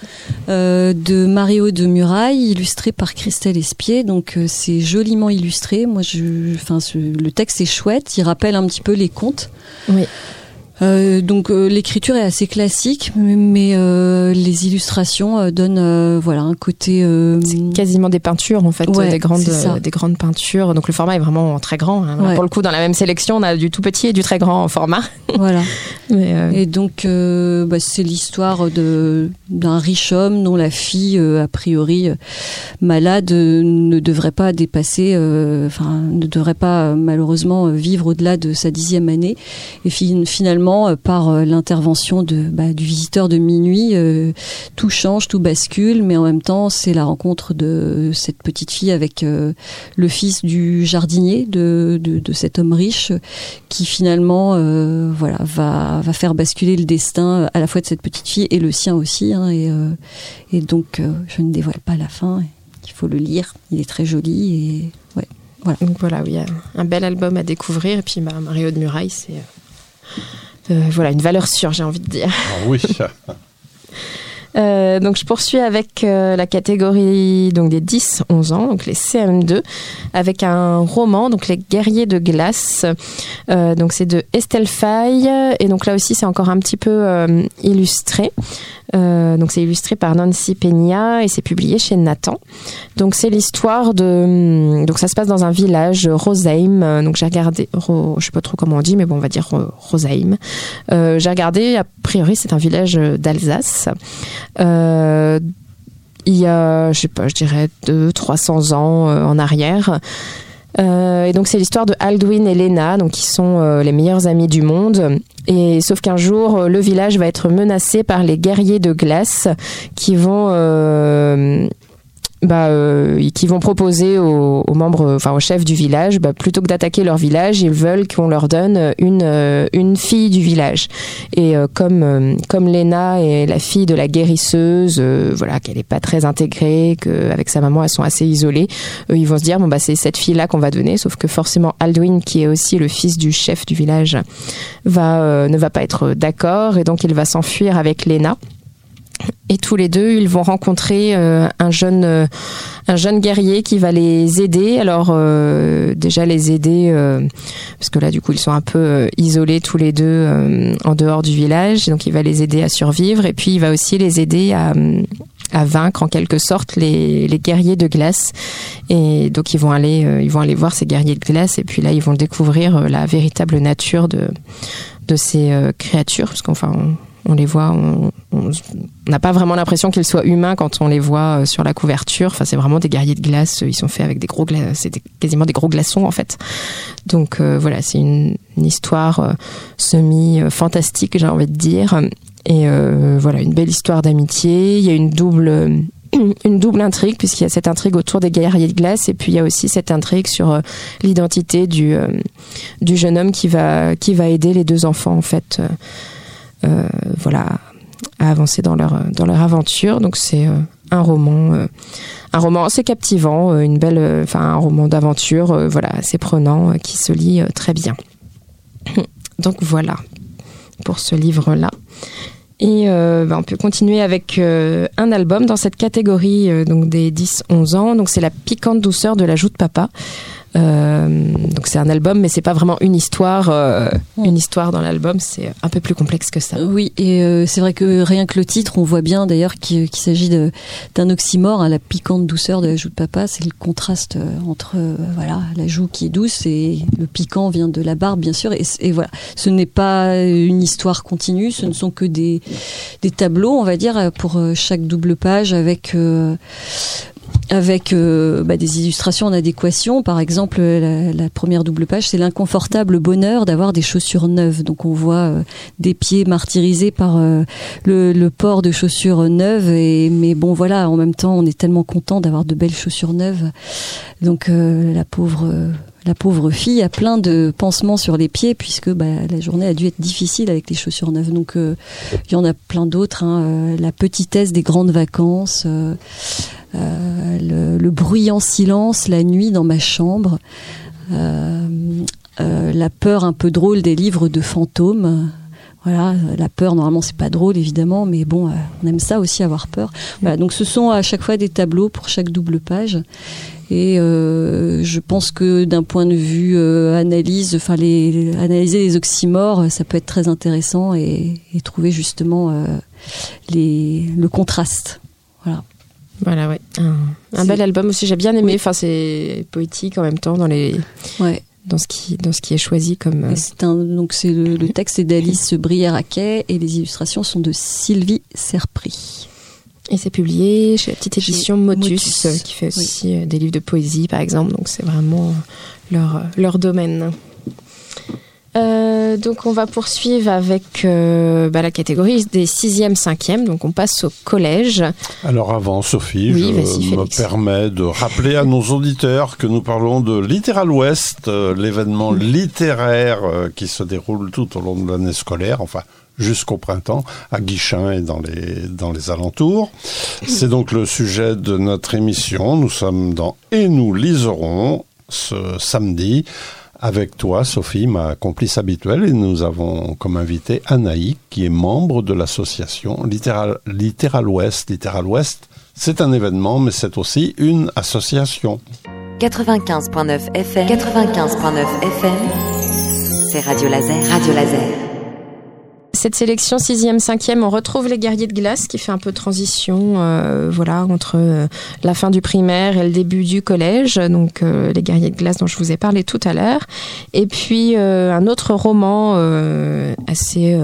euh, de Mario de Muraille, illustré par Christelle Espier. Donc euh, c'est joliment illustré. Moi, je, enfin, le texte est chouette. Il rappelle un petit peu les contes. Oui. Euh, donc euh, l'écriture est assez classique, mais, euh, les illustrations donnent voilà un côté. C'est quasiment des peintures en fait, Ouais, des grandes, des grandes peintures. Donc le format est vraiment très grand. hein. Ouais. Pour le coup, dans la même sélection, on a du tout petit et du très grand en format. voilà. Mais, Et donc, bah, c'est l'histoire de d'un riche homme dont la fille, a priori malade, ne devrait pas dépasser, enfin, ne devrait pas malheureusement vivre au-delà de sa dixième année. Et fin- finalement, euh, par euh, l'intervention bah, du visiteur de minuit, euh, tout change, tout bascule. Mais en même temps, c'est la rencontre de cette petite fille avec le fils du jardinier de, cet homme riche qui finalement voilà va faire basculer le destin à la fois de cette petite fille et le sien aussi hein, et donc je ne dévoile pas la fin il faut le lire il est très joli et ouais donc voilà, oui, un- bel album à découvrir. Et puis bah, Mario de Muraille, c'est voilà une valeur sûre, j'ai envie de dire. Ah oui. Euh, donc je poursuis avec euh, la catégorie donc des 10-11 ans, donc les CM2, avec un roman, donc Les Guerriers de glace. Euh, donc c'est de Estelle Faye et donc là aussi c'est encore un petit peu illustré. Donc c'est illustré par Nancy Peña et c'est publié chez Nathan. Donc c'est l'histoire de donc ça se passe dans un village Roseheim. Euh, Donc j'ai regardé Ro- je sais pas trop comment on dit mais bon on va dire Ro- Roseheim. Euh, j'ai regardé a priori c'est un village d'Alsace. Euh, il y a, je sais pas, je dirais 200-300 ans euh, en arrière. Euh, et donc c'est l'histoire de Aldwin et Lena, donc qui sont les meilleurs amis du monde. Et sauf qu'un jour, le village va être menacé par les guerriers de glace qui vont bah, euh, qui vont proposer aux, aux membres, enfin aux chefs du village, bah, plutôt que d'attaquer leur village, ils veulent qu'on leur donne une euh, une fille du village. Et euh, comme euh, comme Lena est la fille de la guérisseuse, euh, voilà, qu'elle est pas très intégrée, qu'avec sa maman elles sont assez isolées, ils vont se dire bon bah c'est cette fille là qu'on va donner. Sauf que forcément Aldwin, qui est aussi le fils du chef du village, va ne va pas être d'accord et donc il va s'enfuir avec Lena. Et tous les deux, ils vont rencontrer euh, un jeune, euh, un jeune guerrier qui va les aider. Alors euh, déjà les aider parce que là du coup ils sont un peu isolés tous les deux en dehors du village. Donc il va les aider à survivre et puis il va aussi les aider à à vaincre en quelque sorte les, les guerriers de glace et donc ils vont aller ils vont aller voir ces guerriers de glace et puis là ils vont découvrir la véritable nature de de ces créatures parce qu'enfin on les voit, on n'a pas vraiment l'impression qu'ils soient humains quand on les voit euh, sur la couverture. Enfin, c'est vraiment des guerriers de glace. euh, Ils sont faits avec des gros glaces, c'est quasiment des gros glaçons en fait. Donc euh, voilà, c'est une, histoire semi fantastique, j'ai envie de dire. Et voilà, une belle histoire d'amitié. Il y a une double une double intrigue puisqu'il y a cette intrigue autour des guerriers de glace et puis il y a aussi cette intrigue sur l'identité du du jeune homme qui va qui va aider les deux enfants en fait. Euh, euh, voilà à avancer dans leur dans leur aventure donc c'est euh, un roman, un roman assez captivant, une belle, enfin un roman d'aventure, voilà, assez prenant, qui se lit très bien. Donc voilà pour ce livre-là. Et euh, bah, on peut continuer avec euh, un album dans cette catégorie euh, donc des 10-11 ans. Donc c'est la piquante douceur de la joue de papa. Euh, donc c'est un album, mais c'est pas vraiment une histoire. Euh, une histoire dans l'album, c'est un peu plus complexe que ça. Oui, et euh, c'est vrai que rien que le titre, on voit bien d'ailleurs qu'il s'agit d'un oxymore, à hein, la piquante douceur de la joue de papa. C'est le contraste entre voilà la joue qui est douce et le piquant vient de la barbe, bien sûr. Et, et voilà, ce n'est pas une histoire continue, ce ne sont que des des tableaux, on va dire, pour chaque double page avec avec euh, bah, des illustrations en adéquation. Par exemple, la, première double page, c'est l'inconfortable bonheur d'avoir des chaussures neuves. Donc on voit euh, des pieds martyrisés par euh, le, port de chaussures neuves. Et, mais bon, voilà, en même temps, on est tellement content d'avoir de belles chaussures neuves. Donc la pauvre la pauvre fille a plein de pansements sur les pieds puisque bah, la journée a dû être difficile avec les chaussures neuves. Donc il y en a plein d'autres. Hein, la petitesse des grandes vacances. Euh, le, bruyant silence la nuit dans ma chambre, euh, euh, la peur un peu drôle des livres de fantômes. Voilà, la peur normalement c'est pas drôle évidemment, mais bon, on aime ça aussi avoir peur. Voilà, donc ce sont à chaque fois des tableaux pour chaque double page. Et je pense que d'un point de vue analyse, enfin analyser les oxymores, ça peut être très intéressant et, et trouver justement les, le contraste. Voilà. Ouais. Un, bel album aussi, j'ai bien aimé. Enfin, c'est poétique en même temps dans les. Ouais. Dans ce qui dans ce qui est choisi comme. Euh, c'est un donc c'est le, texte est d'Alice Brière-Aquet et les illustrations sont de Sylvie Serpry. Et c'est publié chez la petite édition Motus, qui fait aussi euh, des livres de poésie par exemple. Donc c'est vraiment leur leur domaine. Euh, donc on va poursuivre avec euh, bah, la catégorie des 6e, 5e, donc on passe au collège. Alors avant Sophie, je me permets de rappeler à nos auditeurs que nous parlons de Littéral Ouest, euh, l'événement littéraire qui se déroule tout au long de l'année scolaire, enfin jusqu'au printemps à Guichin et dans les, dans les alentours. C'est donc le sujet de notre émission. Nous sommes dans Et nous liserons ce samedi avec toi, Sophie, ma complice habituelle, et nous avons comme invité Anaï, qui est membre de l'association Littéral, Littéral Ouest. Littéral Ouest, c'est un événement, mais c'est aussi une association. 95.9 FM, 95.9 FM, c'est Radio Laser, Radio Laser cette sélection 6e, 5e, on retrouve les guerriers de glace qui fait un peu transition euh, voilà, entre euh, la fin du primaire et le début du collège. Donc euh, les guerriers de glace dont je vous ai parlé tout à l'heure. Et puis un autre roman assez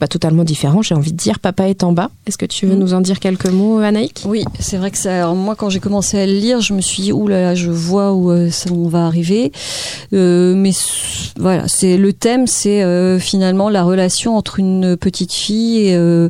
bah, totalement différent, j'ai envie de dire, Papa est en bas. Est-ce que tu veux mm. nous en dire quelques mots, Anaïk? Oui, c'est vrai que ça. Alors moi, quand j'ai commencé à le lire, je me suis dit, oulala, je vois où ça on va arriver. mais voilà, c'est le thème, c'est finalement la relation entre une petite fille et, euh,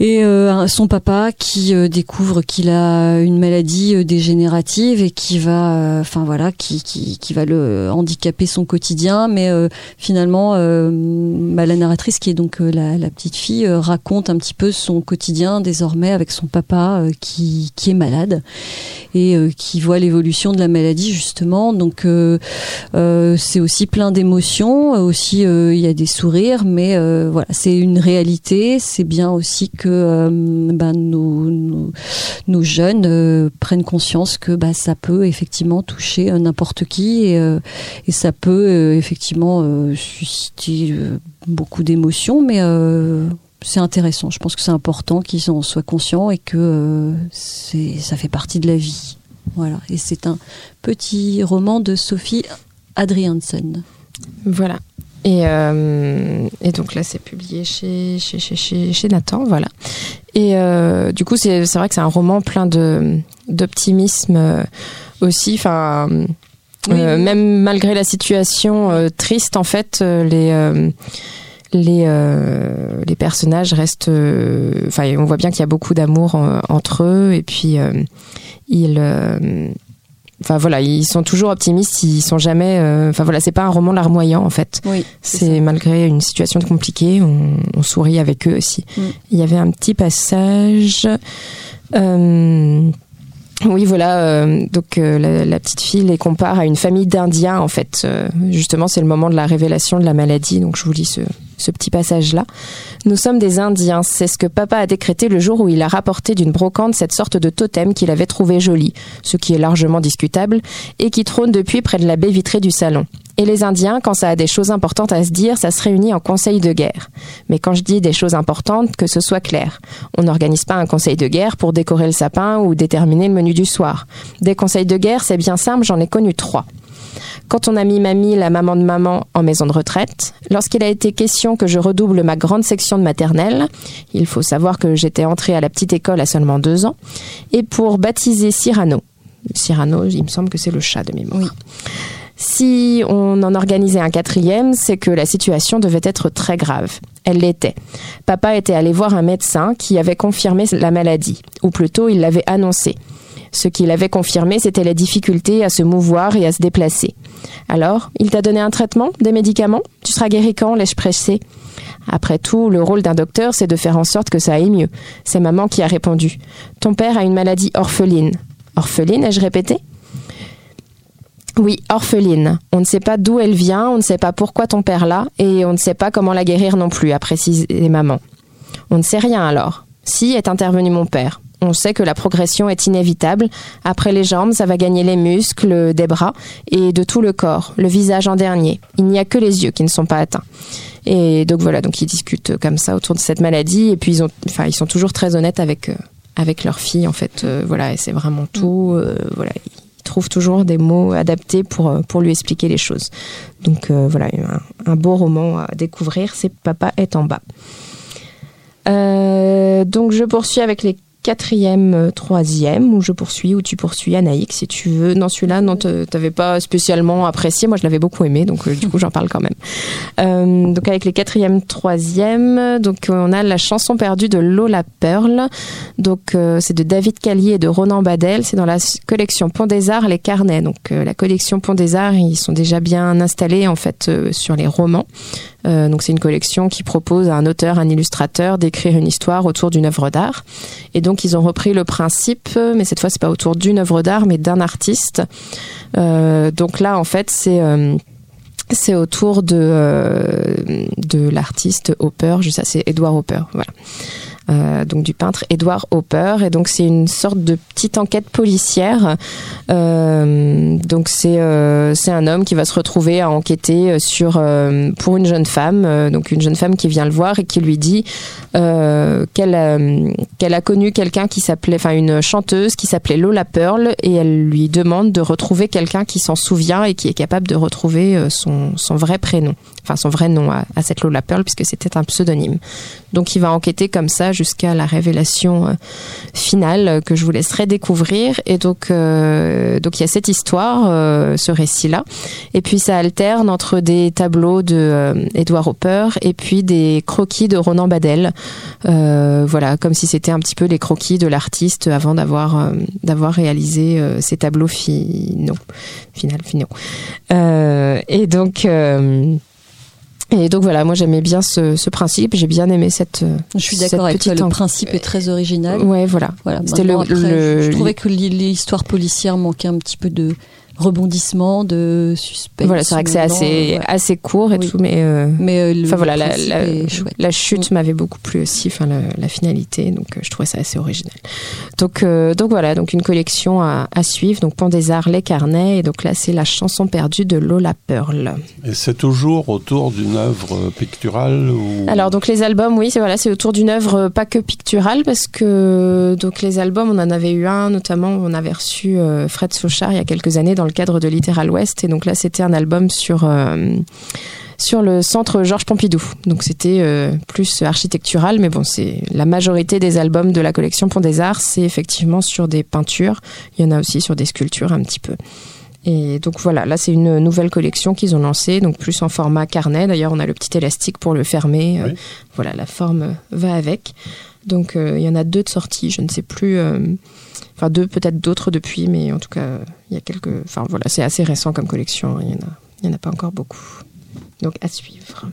et euh, son papa qui euh, découvre qu'il a une maladie euh, dégénérative et qui va enfin voilà qui, qui, qui, va le handicaper son quotidien. Mais finalement bah, la narratrice qui est donc la, la, petite fille raconte un petit peu son quotidien désormais avec son papa qui, qui est malade et qui voit l'évolution de la maladie justement. Donc c'est aussi plein d'émotions. Aussi il y a des sourires mais voilà c'est une réalité. C'est bien aussi que euh, ben, nos, jeunes euh, prennent conscience que bah, ça peut effectivement toucher euh, n'importe qui et, et, ça peut effectivement susciter beaucoup d'émotions, mais c'est intéressant. Je pense que c'est important qu'ils en soient conscients et que ça fait partie de la vie. Voilà. Et c'est un petit roman de Sophie Adriansen. Voilà. Et, euh, et, donc là, c'est publié chez, chez, chez, chez, Nathan, voilà. Et euh, du coup, c'est vrai que c'est un roman plein de d'optimisme euh, aussi. Enfin, même malgré la situation triste, en fait, les les les personnages restent. Enfin, on voit bien qu'il y a beaucoup d'amour entre eux, et puis ils enfin voilà, ils sont toujours optimistes, ils sont jamais, euh, enfin voilà, c'est pas un roman larmoyant en fait. Oui, C'est malgré une situation compliquée, on, on sourit avec eux aussi. Mm. Il y avait un petit passage. euh, oui, voilà. euh, donc euh, la, la petite fille les compare à une famille d'Indiens en fait. Euh, justement, c'est le moment de la révélation de la maladie. Donc je vous lis ce, ce petit passage-là. Nous sommes des Indiens. C'est ce que papa a décrété le jour où il a rapporté d'une brocante cette sorte de totem qu'il avait trouvé joli, ce qui est largement discutable, et qui trône depuis près de la baie vitrée du salon. Et les Indiens, quand ça a des choses importantes à se dire, ça se réunit en conseil de guerre. Mais quand je dis des choses importantes, que ce soit clair. On n'organise pas un conseil de guerre pour décorer le sapin ou déterminer le menu du soir. Des conseils de guerre, c'est bien simple, j'en ai connu trois. Quand on a mis mamie, la maman de maman, en maison de retraite, lorsqu'il a été question que je redouble ma grande section de maternelle, il faut savoir que j'étais entrée à la petite école à seulement deux ans, et pour baptiser Cyrano. Cyrano, il me semble que c'est le chat de mémoire. Oui. Si on en organisait un quatrième, c'est que la situation devait être très grave. Elle l'était. Papa était allé voir un médecin qui avait confirmé la maladie, ou plutôt il l'avait annoncé. Ce qu'il avait confirmé, c'était la difficulté à se mouvoir et à se déplacer. Alors, il t'a donné un traitement, des médicaments? Tu seras guéri quand, l'ai-je pressé? Après tout, le rôle d'un docteur, c'est de faire en sorte que ça aille mieux. C'est maman qui a répondu. Ton père a une maladie orpheline. Orpheline, ai-je répété? Oui, orpheline. On ne sait pas d'où elle vient, on ne sait pas pourquoi ton père l'a, et on ne sait pas comment la guérir non plus, a précisé maman. On ne sait rien alors. Si est intervenu mon père. On sait que la progression est inévitable. Après les jambes, ça va gagner les muscles des bras et de tout le corps, le visage en dernier. Il n'y a que les yeux qui ne sont pas atteints. Et donc voilà, donc ils discutent comme ça autour de cette maladie et puis ils ont, enfin ils sont toujours très honnêtes avec euh, avec leur fille en fait. Euh, voilà, et c'est vraiment tout. euh, voilà, ils trouvent toujours des mots adaptés pour euh, lui expliquer les choses. Donc euh, voilà, un, un beau roman à découvrir. C'est Papa est en bas. Euh, donc je poursuis avec les quatrième, euh, troisième, ou je poursuis, ou tu poursuis, Anaïk, si tu veux. Non, celui-là, non, t'avais pas spécialement apprécié. Moi, je l'avais beaucoup aimé, donc euh, du coup, j'en parle quand même. Euh, donc avec les quatrième, troisième, donc on a la chanson perdue de Lola Pearl. Donc c'est de David Callier et de Ronan Badel. C'est dans la collection Pont des Arts, les carnets. Donc la collection Pont des Arts, ils sont déjà bien installés en fait sur les romans. Donc c'est une collection qui propose à un auteur, un illustrateur d'écrire une histoire autour d'une œuvre d'art. Et donc ils ont repris le principe, mais cette fois c'est pas autour d'une œuvre d'art, mais d'un artiste. Euh, donc là en fait c'est euh, c'est autour de euh, de l'artiste Hopper, je c'est Edward Hopper, voilà. Euh, donc du peintre Edward Hopper. Et donc c'est une sorte de petite enquête policière. Euh, donc c'est euh, c'est un homme qui va se retrouver à enquêter sur pour une jeune femme. Donc une jeune femme qui vient le voir et qui lui dit qu'elle a, connu quelqu'un qui s'appelait enfin une chanteuse qui s'appelait Lola Pearl. Et elle lui demande de retrouver quelqu'un qui s'en souvient et qui est capable de retrouver son vrai prénom enfin son vrai nom à, à cette Lola Pearl puisque c'était un pseudonyme donc il va enquêter comme ça jusqu'à la révélation euh, finale euh, que je vous laisserai découvrir. Et donc, euh, donc il y a cette histoire, ce récit-là. Et puis ça alterne entre des tableaux de Edward Hopper et puis des croquis de Ronan Badel. Voilà, comme si c'était un petit peu les croquis de l'artiste avant d'avoir d'avoir réalisé ces tableaux finaux, final finaux. Et donc. Et donc voilà, moi j'aimais bien ce, ce principe, j'ai bien aimé cette. euh, Je suis d'accord avec toi, le principe est très original. Ouais, voilà. Voilà, C'était le- le- je, trouvais que l'hi- l'histoire policière manquait un petit peu de rebondissement, de suspense. Voilà, c'est vrai que c'est assez, ouais. assez court et Oui. tout, mais. euh, Mais euh, le Enfin voilà, la, la, chute Mm. m'avait beaucoup plu aussi, enfin la, la finalité, donc euh, je trouvais ça assez original. Donc euh, donc voilà, donc une collection à, à suivre, donc Pont des Arts, les carnets, et donc là c'est la chanson perdue de Lola Pearl. Et c'est toujours autour d'une œuvre picturale ou... Alors donc les albums, oui, c'est voilà, c'est autour d'une œuvre pas que picturale parce que donc les albums, on en avait eu un notamment, on avait reçu euh, Fred Sochard il y a quelques années dans le cadre de Littéral West et donc là c'était un album sur euh, sur le centre Georges Pompidou. Donc c'était euh, plus architectural, mais bon, c'est la majorité des albums de la collection Pont des Arts, c'est effectivement sur des peintures. Il y en a aussi sur des sculptures un petit peu. Et donc voilà, là c'est une nouvelle collection qu'ils ont lancée, donc plus en format carnet. D'ailleurs, on a le petit élastique pour le fermer. Oui. voilà, la forme va avec. Donc il y en a deux de sortie, je ne sais plus. Enfin, deux, peut-être d'autres depuis, mais en tout cas, il y a quelques. Enfin voilà, c'est assez récent comme collection. Il y en a, en a pas encore beaucoup. Donc à suivre.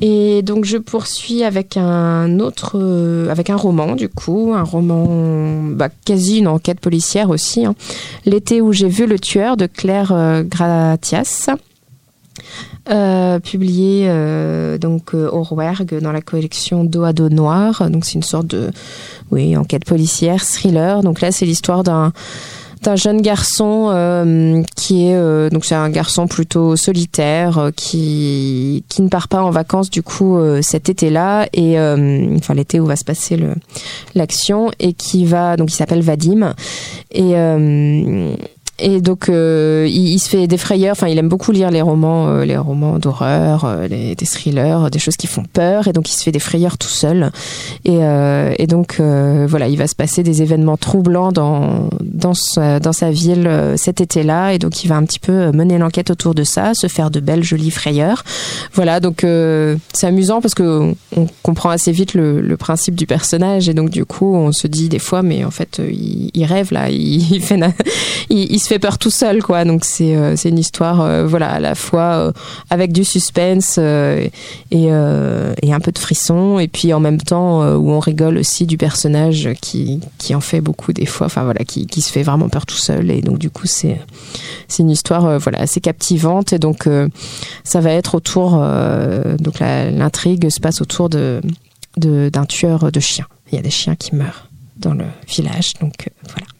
Et donc je poursuis avec un autre, euh, avec un roman du coup, un roman bah, quasi une enquête policière aussi. hein. L'été où j'ai vu le tueur de Claire euh, Gratias, euh, publié euh, donc euh, au Rouergue dans la collection Dos à dos noir. Donc c'est une sorte de, oui, enquête policière, thriller. Donc là c'est l'histoire d'un d'un jeune garçon qui est donc c'est un garçon plutôt solitaire qui qui ne part pas en vacances du coup cet été-là et enfin l'été où va se passer l'action et qui va donc il s'appelle Vadim et et donc euh, il, se fait des frayeurs. Enfin, il aime beaucoup lire les romans, euh, les romans d'horreur, euh, les, des thrillers, des choses qui font peur. Et donc il se fait des frayeurs tout seul. Et, et donc voilà, il va se passer des événements troublants dans dans sa, ville cet été-là. Et donc il va un petit peu mener l'enquête autour de ça, se faire de belles jolies frayeurs. Voilà, donc c'est amusant parce que on comprend assez vite le, principe du personnage. Et donc du coup, on se dit des fois, mais en fait, il, rêve là, il, fait se fait peur tout seul quoi. Donc c'est euh, c'est une histoire euh, voilà à la fois euh, avec du suspense et et un peu de frisson et puis en même temps où on rigole aussi du personnage qui qui en fait beaucoup des fois enfin voilà qui qui se fait vraiment peur tout seul. Et donc du coup c'est c'est une histoire voilà assez captivante. Et donc ça va être autour donc l'intrigue se passe autour de d'un tueur de chiens. Il y a des chiens qui meurent dans le village. Donc voilà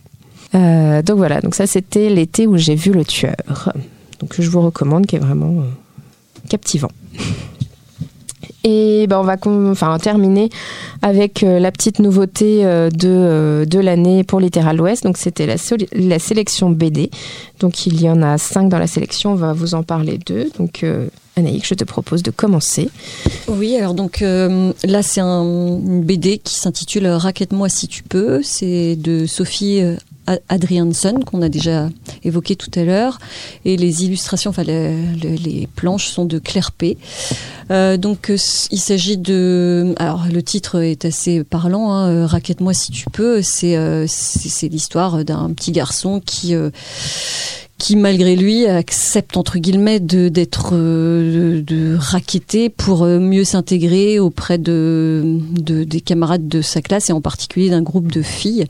euh, donc voilà, donc ça c'était l'été où j'ai vu le tueur. Donc je vous recommande, qui est vraiment euh, captivant. Et ben on va enfin, terminer avec euh, la petite nouveauté de, de l'année pour Littéral Ouest. Donc c'était la, la sélection BD. Donc il y en a cinq dans la sélection, on va vous en parler deux. Donc Anaïk, je te propose de commencer. Oui, alors donc là c'est un, une BD qui s'intitule Raquette-moi si tu peux. C'est de Sophie Adrianson qu'on a déjà évoqué tout à l'heure et les illustrations, enfin les, planches sont de Claire P. Euh, donc euh, il s'agit de, alors le titre est assez parlant. Hein, euh, Raquette-moi si tu peux. C'est l'histoire d'un petit garçon qui qui malgré lui accepte entre guillemets d'être euh, de, de pour euh, mieux s'intégrer auprès de, de des camarades de sa classe et en particulier d'un groupe de filles.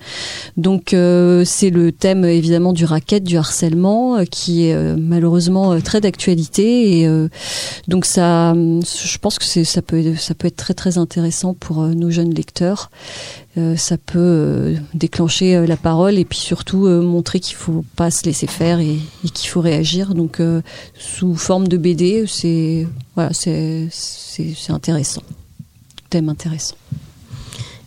Donc euh, c'est le thème évidemment du racket, du harcèlement euh, qui est euh, malheureusement très d'actualité et donc ça je pense que c'est ça peut ça peut être très très intéressant pour nos jeunes lecteurs. Euh, ça peut euh, déclencher euh, la parole et puis surtout montrer qu'il faut pas se laisser faire et, qu'il faut réagir. Donc sous forme de BD, c'est voilà, c'est intéressant, thème intéressant.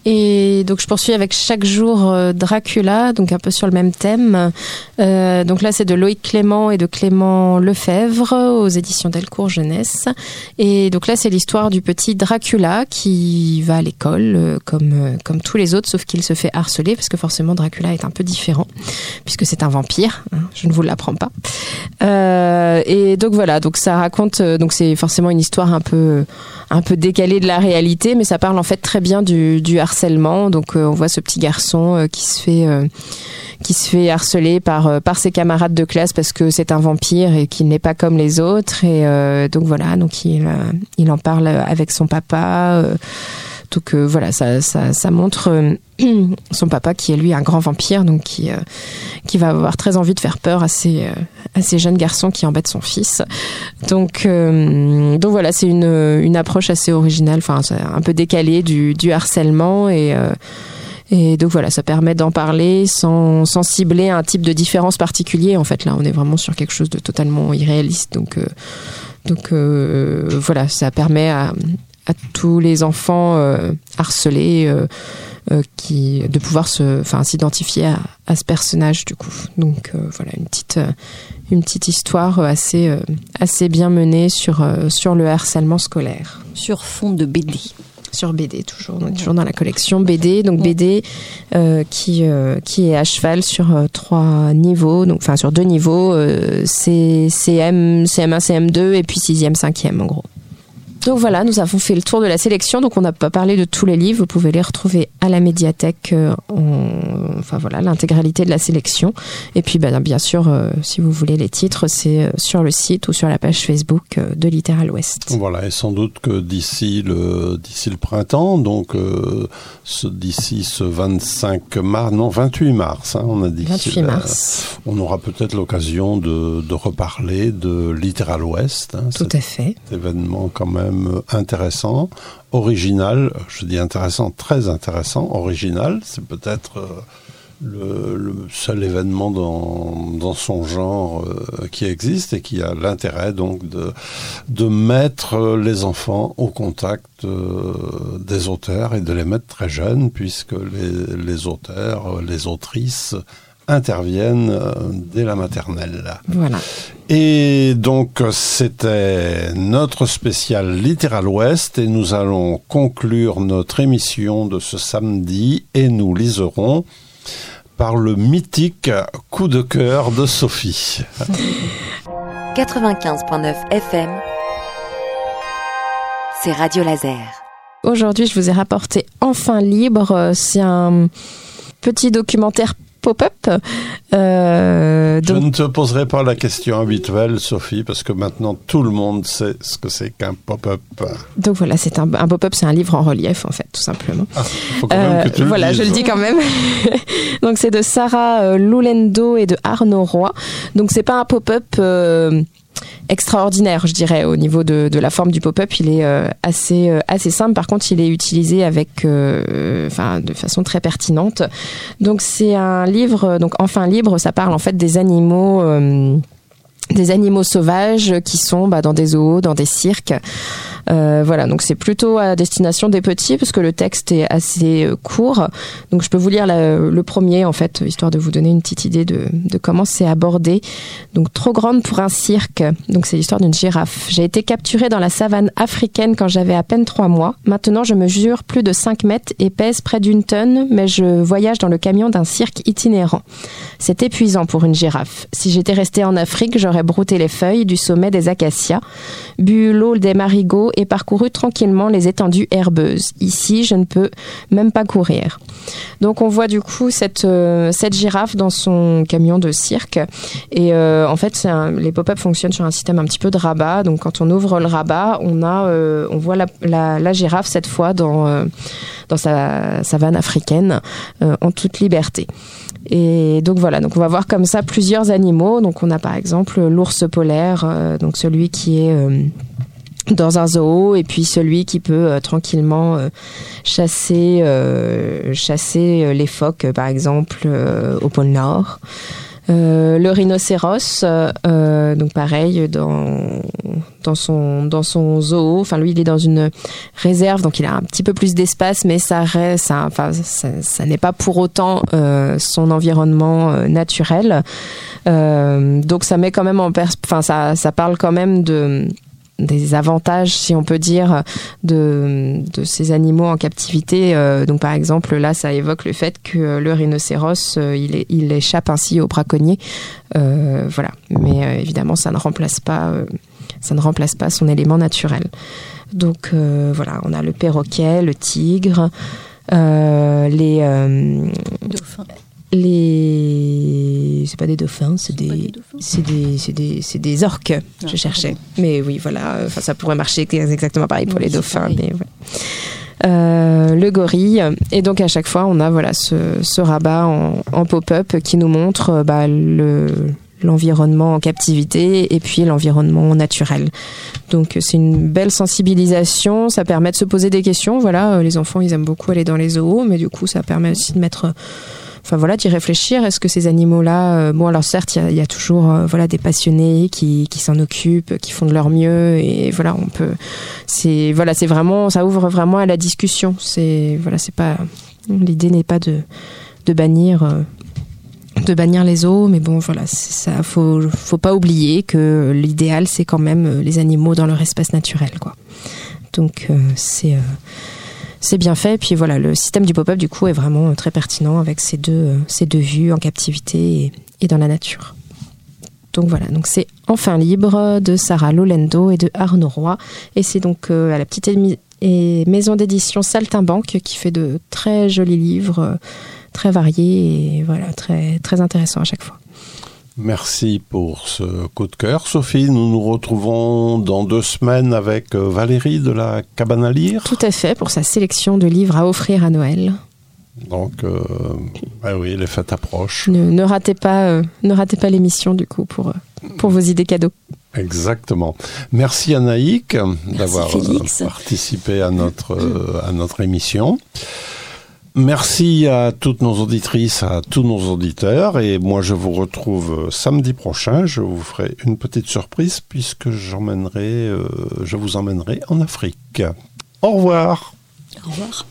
Et donc je poursuis avec chaque jour euh, Dracula, donc un peu sur le même thème. Euh, donc là c'est de Loïc Clément et de Clément Lefebvre aux éditions Delcourt Jeunesse. Et donc là c'est l'histoire du petit Dracula qui va à l'école euh, comme comme tous les autres, sauf qu'il se fait harceler parce que forcément Dracula est un peu différent puisque c'est un vampire. hein, je ne vous l'apprends pas. Et donc voilà, donc ça raconte, donc c'est forcément une histoire un peu un peu décalée de la réalité, mais ça parle en fait très bien du, du harcèlement. Donc euh, on voit ce petit garçon euh, qui se fait euh, qui se fait harceler par par ses camarades de classe parce que c'est un vampire et qu'il n'est pas comme les autres. Et donc voilà, donc il il en parle avec son papa. Donc euh, voilà, ça, ça, montre euh, son papa qui est lui un grand vampire, donc qui, euh, qui va avoir très envie de faire peur à ces, euh, à ces jeunes garçons qui embêtent son fils. Donc, donc voilà, c'est une, une approche assez originale, un peu décalée du, du harcèlement et et donc voilà, ça permet d'en parler sans, sans cibler un type de différence particulier. En fait, là, on est vraiment sur quelque chose de totalement irréaliste. Donc, donc voilà, ça permet à, à tous les enfants euh, harcelés euh, euh, qui de pouvoir se, enfin, s'identifier à, à ce personnage du coup. Donc voilà, une petite, une petite histoire assez, assez bien menée sur, sur le harcèlement scolaire. Sur fond de BD. sur BD toujours, on est toujours dans la collection BD, donc BD euh, qui qui est à cheval sur trois niveaux, donc enfin sur deux niveaux, c'est CM, CM1, CM2 et puis 6e, 5e en gros. Donc voilà, nous avons fait le tour de la sélection. Donc on n'a pas parlé de tous les livres. Vous pouvez les retrouver à la médiathèque. Euh, enfin voilà, l'intégralité de la sélection. Et puis ben, bien sûr, euh, si vous voulez les titres, c'est euh, sur le site ou sur la page Facebook de Littéral Ouest. Voilà, et sans doute que d'ici le d'ici le printemps, donc d'ici ce 25 mars, non 28 mars, hein, on a dit. 28 mars. on aura peut-être l'occasion de, de, reparler de Littéral Ouest. Hein, Tout à fait. Événement quand même intéressant, original, je dis intéressant, très intéressant, original, c'est peut-être euh, le, seul événement dans, son genre euh, qui existe et qui a l'intérêt donc de, mettre les enfants au contact euh, des auteurs et de les mettre très jeunes puisque les auteurs, les autrices interviennent euh, dès la maternelle. Voilà. Et donc c'était notre spécial Littéral Ouest et nous allons conclure notre émission de ce samedi et nous liserons par le mythique coup de cœur de Sophie. 95.9 FM, c'est Radio Laser. Aujourd'hui, je vous ai rapporté Enfin libre. C'est un petit documentaire pop-up. Euh, Je ne te poserai pas la question habituelle, Sophie, parce que maintenant tout le monde sait ce que c'est qu'un pop-up. Donc voilà, c'est un, pop-up, c'est un livre en relief, en fait, tout simplement. Ah, faut quand même que tu le voilà, je le dis quand même. Donc c'est de Sarah euh, Loulendo et de Arnaud Roy. Donc c'est pas un pop-up. Extraordinaire, je dirais, au niveau de, la forme du pop-up. Il est euh, assez, euh, assez simple. Par contre, il est utilisé avec, euh, de façon très pertinente. Donc, c'est un livre, donc enfin libre. Ça parle en fait des animaux des animaux sauvages qui sont bah, dans des zoos, dans des cirques. Euh, voilà, donc c'est plutôt à destination des petits parce que le texte est assez euh, court. Donc je peux vous lire le premier en fait, histoire de vous donner une petite idée de, de comment c'est abordé. Donc trop grande pour un cirque. Donc c'est l'histoire d'une girafe. J'ai été capturée dans la savane africaine quand j'avais à peine trois mois. Maintenant je mesure plus de 5 mètres et pèse près d'une tonne, mais je voyage dans le camion d'un cirque itinérant. C'est épuisant pour une girafe. Si j'étais restée en Afrique, j'aurais brouté les feuilles du sommet des acacias, bu l'eau des marigots et parcouru tranquillement les étendues herbeuses. Ici, je ne peux même pas courir. Donc on voit du coup cette, euh, girafe dans son camion de cirque. Et euh, en fait, les pop-up fonctionnent sur un système un petit peu de rabat. Donc quand on ouvre le rabat, on, a, euh, on voit la, la, girafe cette fois dans, dans sa savane africaine en toute liberté. Et donc voilà, on va voir comme ça plusieurs animaux. Donc on a par exemple l'ours polaire, donc celui qui est dans un zoo et puis celui qui peut euh, tranquillement euh, chasser euh, chasser les phoques par exemple au pôle Nord. Le rhinocéros, donc pareil dans dans son dans son zoo. Enfin lui il est dans une réserve donc il a un petit peu plus d'espace mais ça reste ça, enfin ça, n'est pas pour autant son environnement naturel. donc ça met quand même en pers enfin ça ça parle quand même de des avantages, si on peut dire, de, de ces animaux en captivité. Euh, donc, par exemple, là, ça évoque le fait que le rhinocéros, euh, il, il, échappe ainsi aux braconniers. Euh, voilà. Mais évidemment, ça ne remplace pas, ça ne remplace pas son élément naturel. Donc, voilà, on a le perroquet, le tigre, les dauphins les c'est pas des dauphins c'est des c'est des c'est des c'est des orques je ah, cherchais mais oui voilà enfin ça pourrait marcher exactement pareil pour les dauphins mais euh, le gorille et donc à chaque fois on a voilà ce, ce rabat en, en pop-up qui nous montre euh, bah, le l'environnement en captivité et puis l'environnement naturel. Donc c'est une belle sensibilisation, ça permet de se poser des questions. Voilà, les enfants ils aiment beaucoup aller dans les zoos, mais du coup ça permet aussi de mettre enfin voilà, d'y réfléchir. Est-ce que ces animaux-là, euh, bon alors certes, il y, a, toujours euh, voilà des passionnés qui, qui s'en occupent, qui font de leur mieux et voilà, on peut, c'est voilà, c'est vraiment, ça ouvre vraiment à la discussion. C'est voilà, c'est pas, l'idée n'est pas de de bannir. Euh, de bannir les eaux, mais bon, voilà, ça, faut, faut pas oublier que l'idéal, c'est quand même les animaux dans leur espace naturel, quoi. Donc, c'est, c'est bien fait. Puis voilà, le système du pop-up du coup est vraiment très pertinent avec ces deux, ces deux vues en captivité et, dans la nature. Donc voilà, donc c'est Enfin libre de Sarah Lolendo et de Arnaud Roy. Et c'est donc euh, à la petite maison d'édition Saltimbanque qui fait de très jolis livres, euh, très variés et voilà, très, très intéressants à chaque fois. Merci pour ce coup de cœur. Sophie, nous nous retrouvons dans deux semaines avec euh, Valérie de la Cabane à lire. Tout à fait pour sa sélection de livres à offrir à Noël. Donc, euh, bah oui, les fêtes approchent. Ne, ne ratez pas, euh, ne ratez pas l'émission du coup pour, pour vos idées cadeaux. Exactement. Merci Anaïk d'avoir participé à notre, à notre émission. Merci à toutes nos auditrices, à tous nos auditeurs. Et moi, je vous retrouve euh, samedi prochain. Je vous ferai une petite surprise puisque j'emmènerai, euh, je vous emmènerai en Afrique. Au revoir. Au revoir.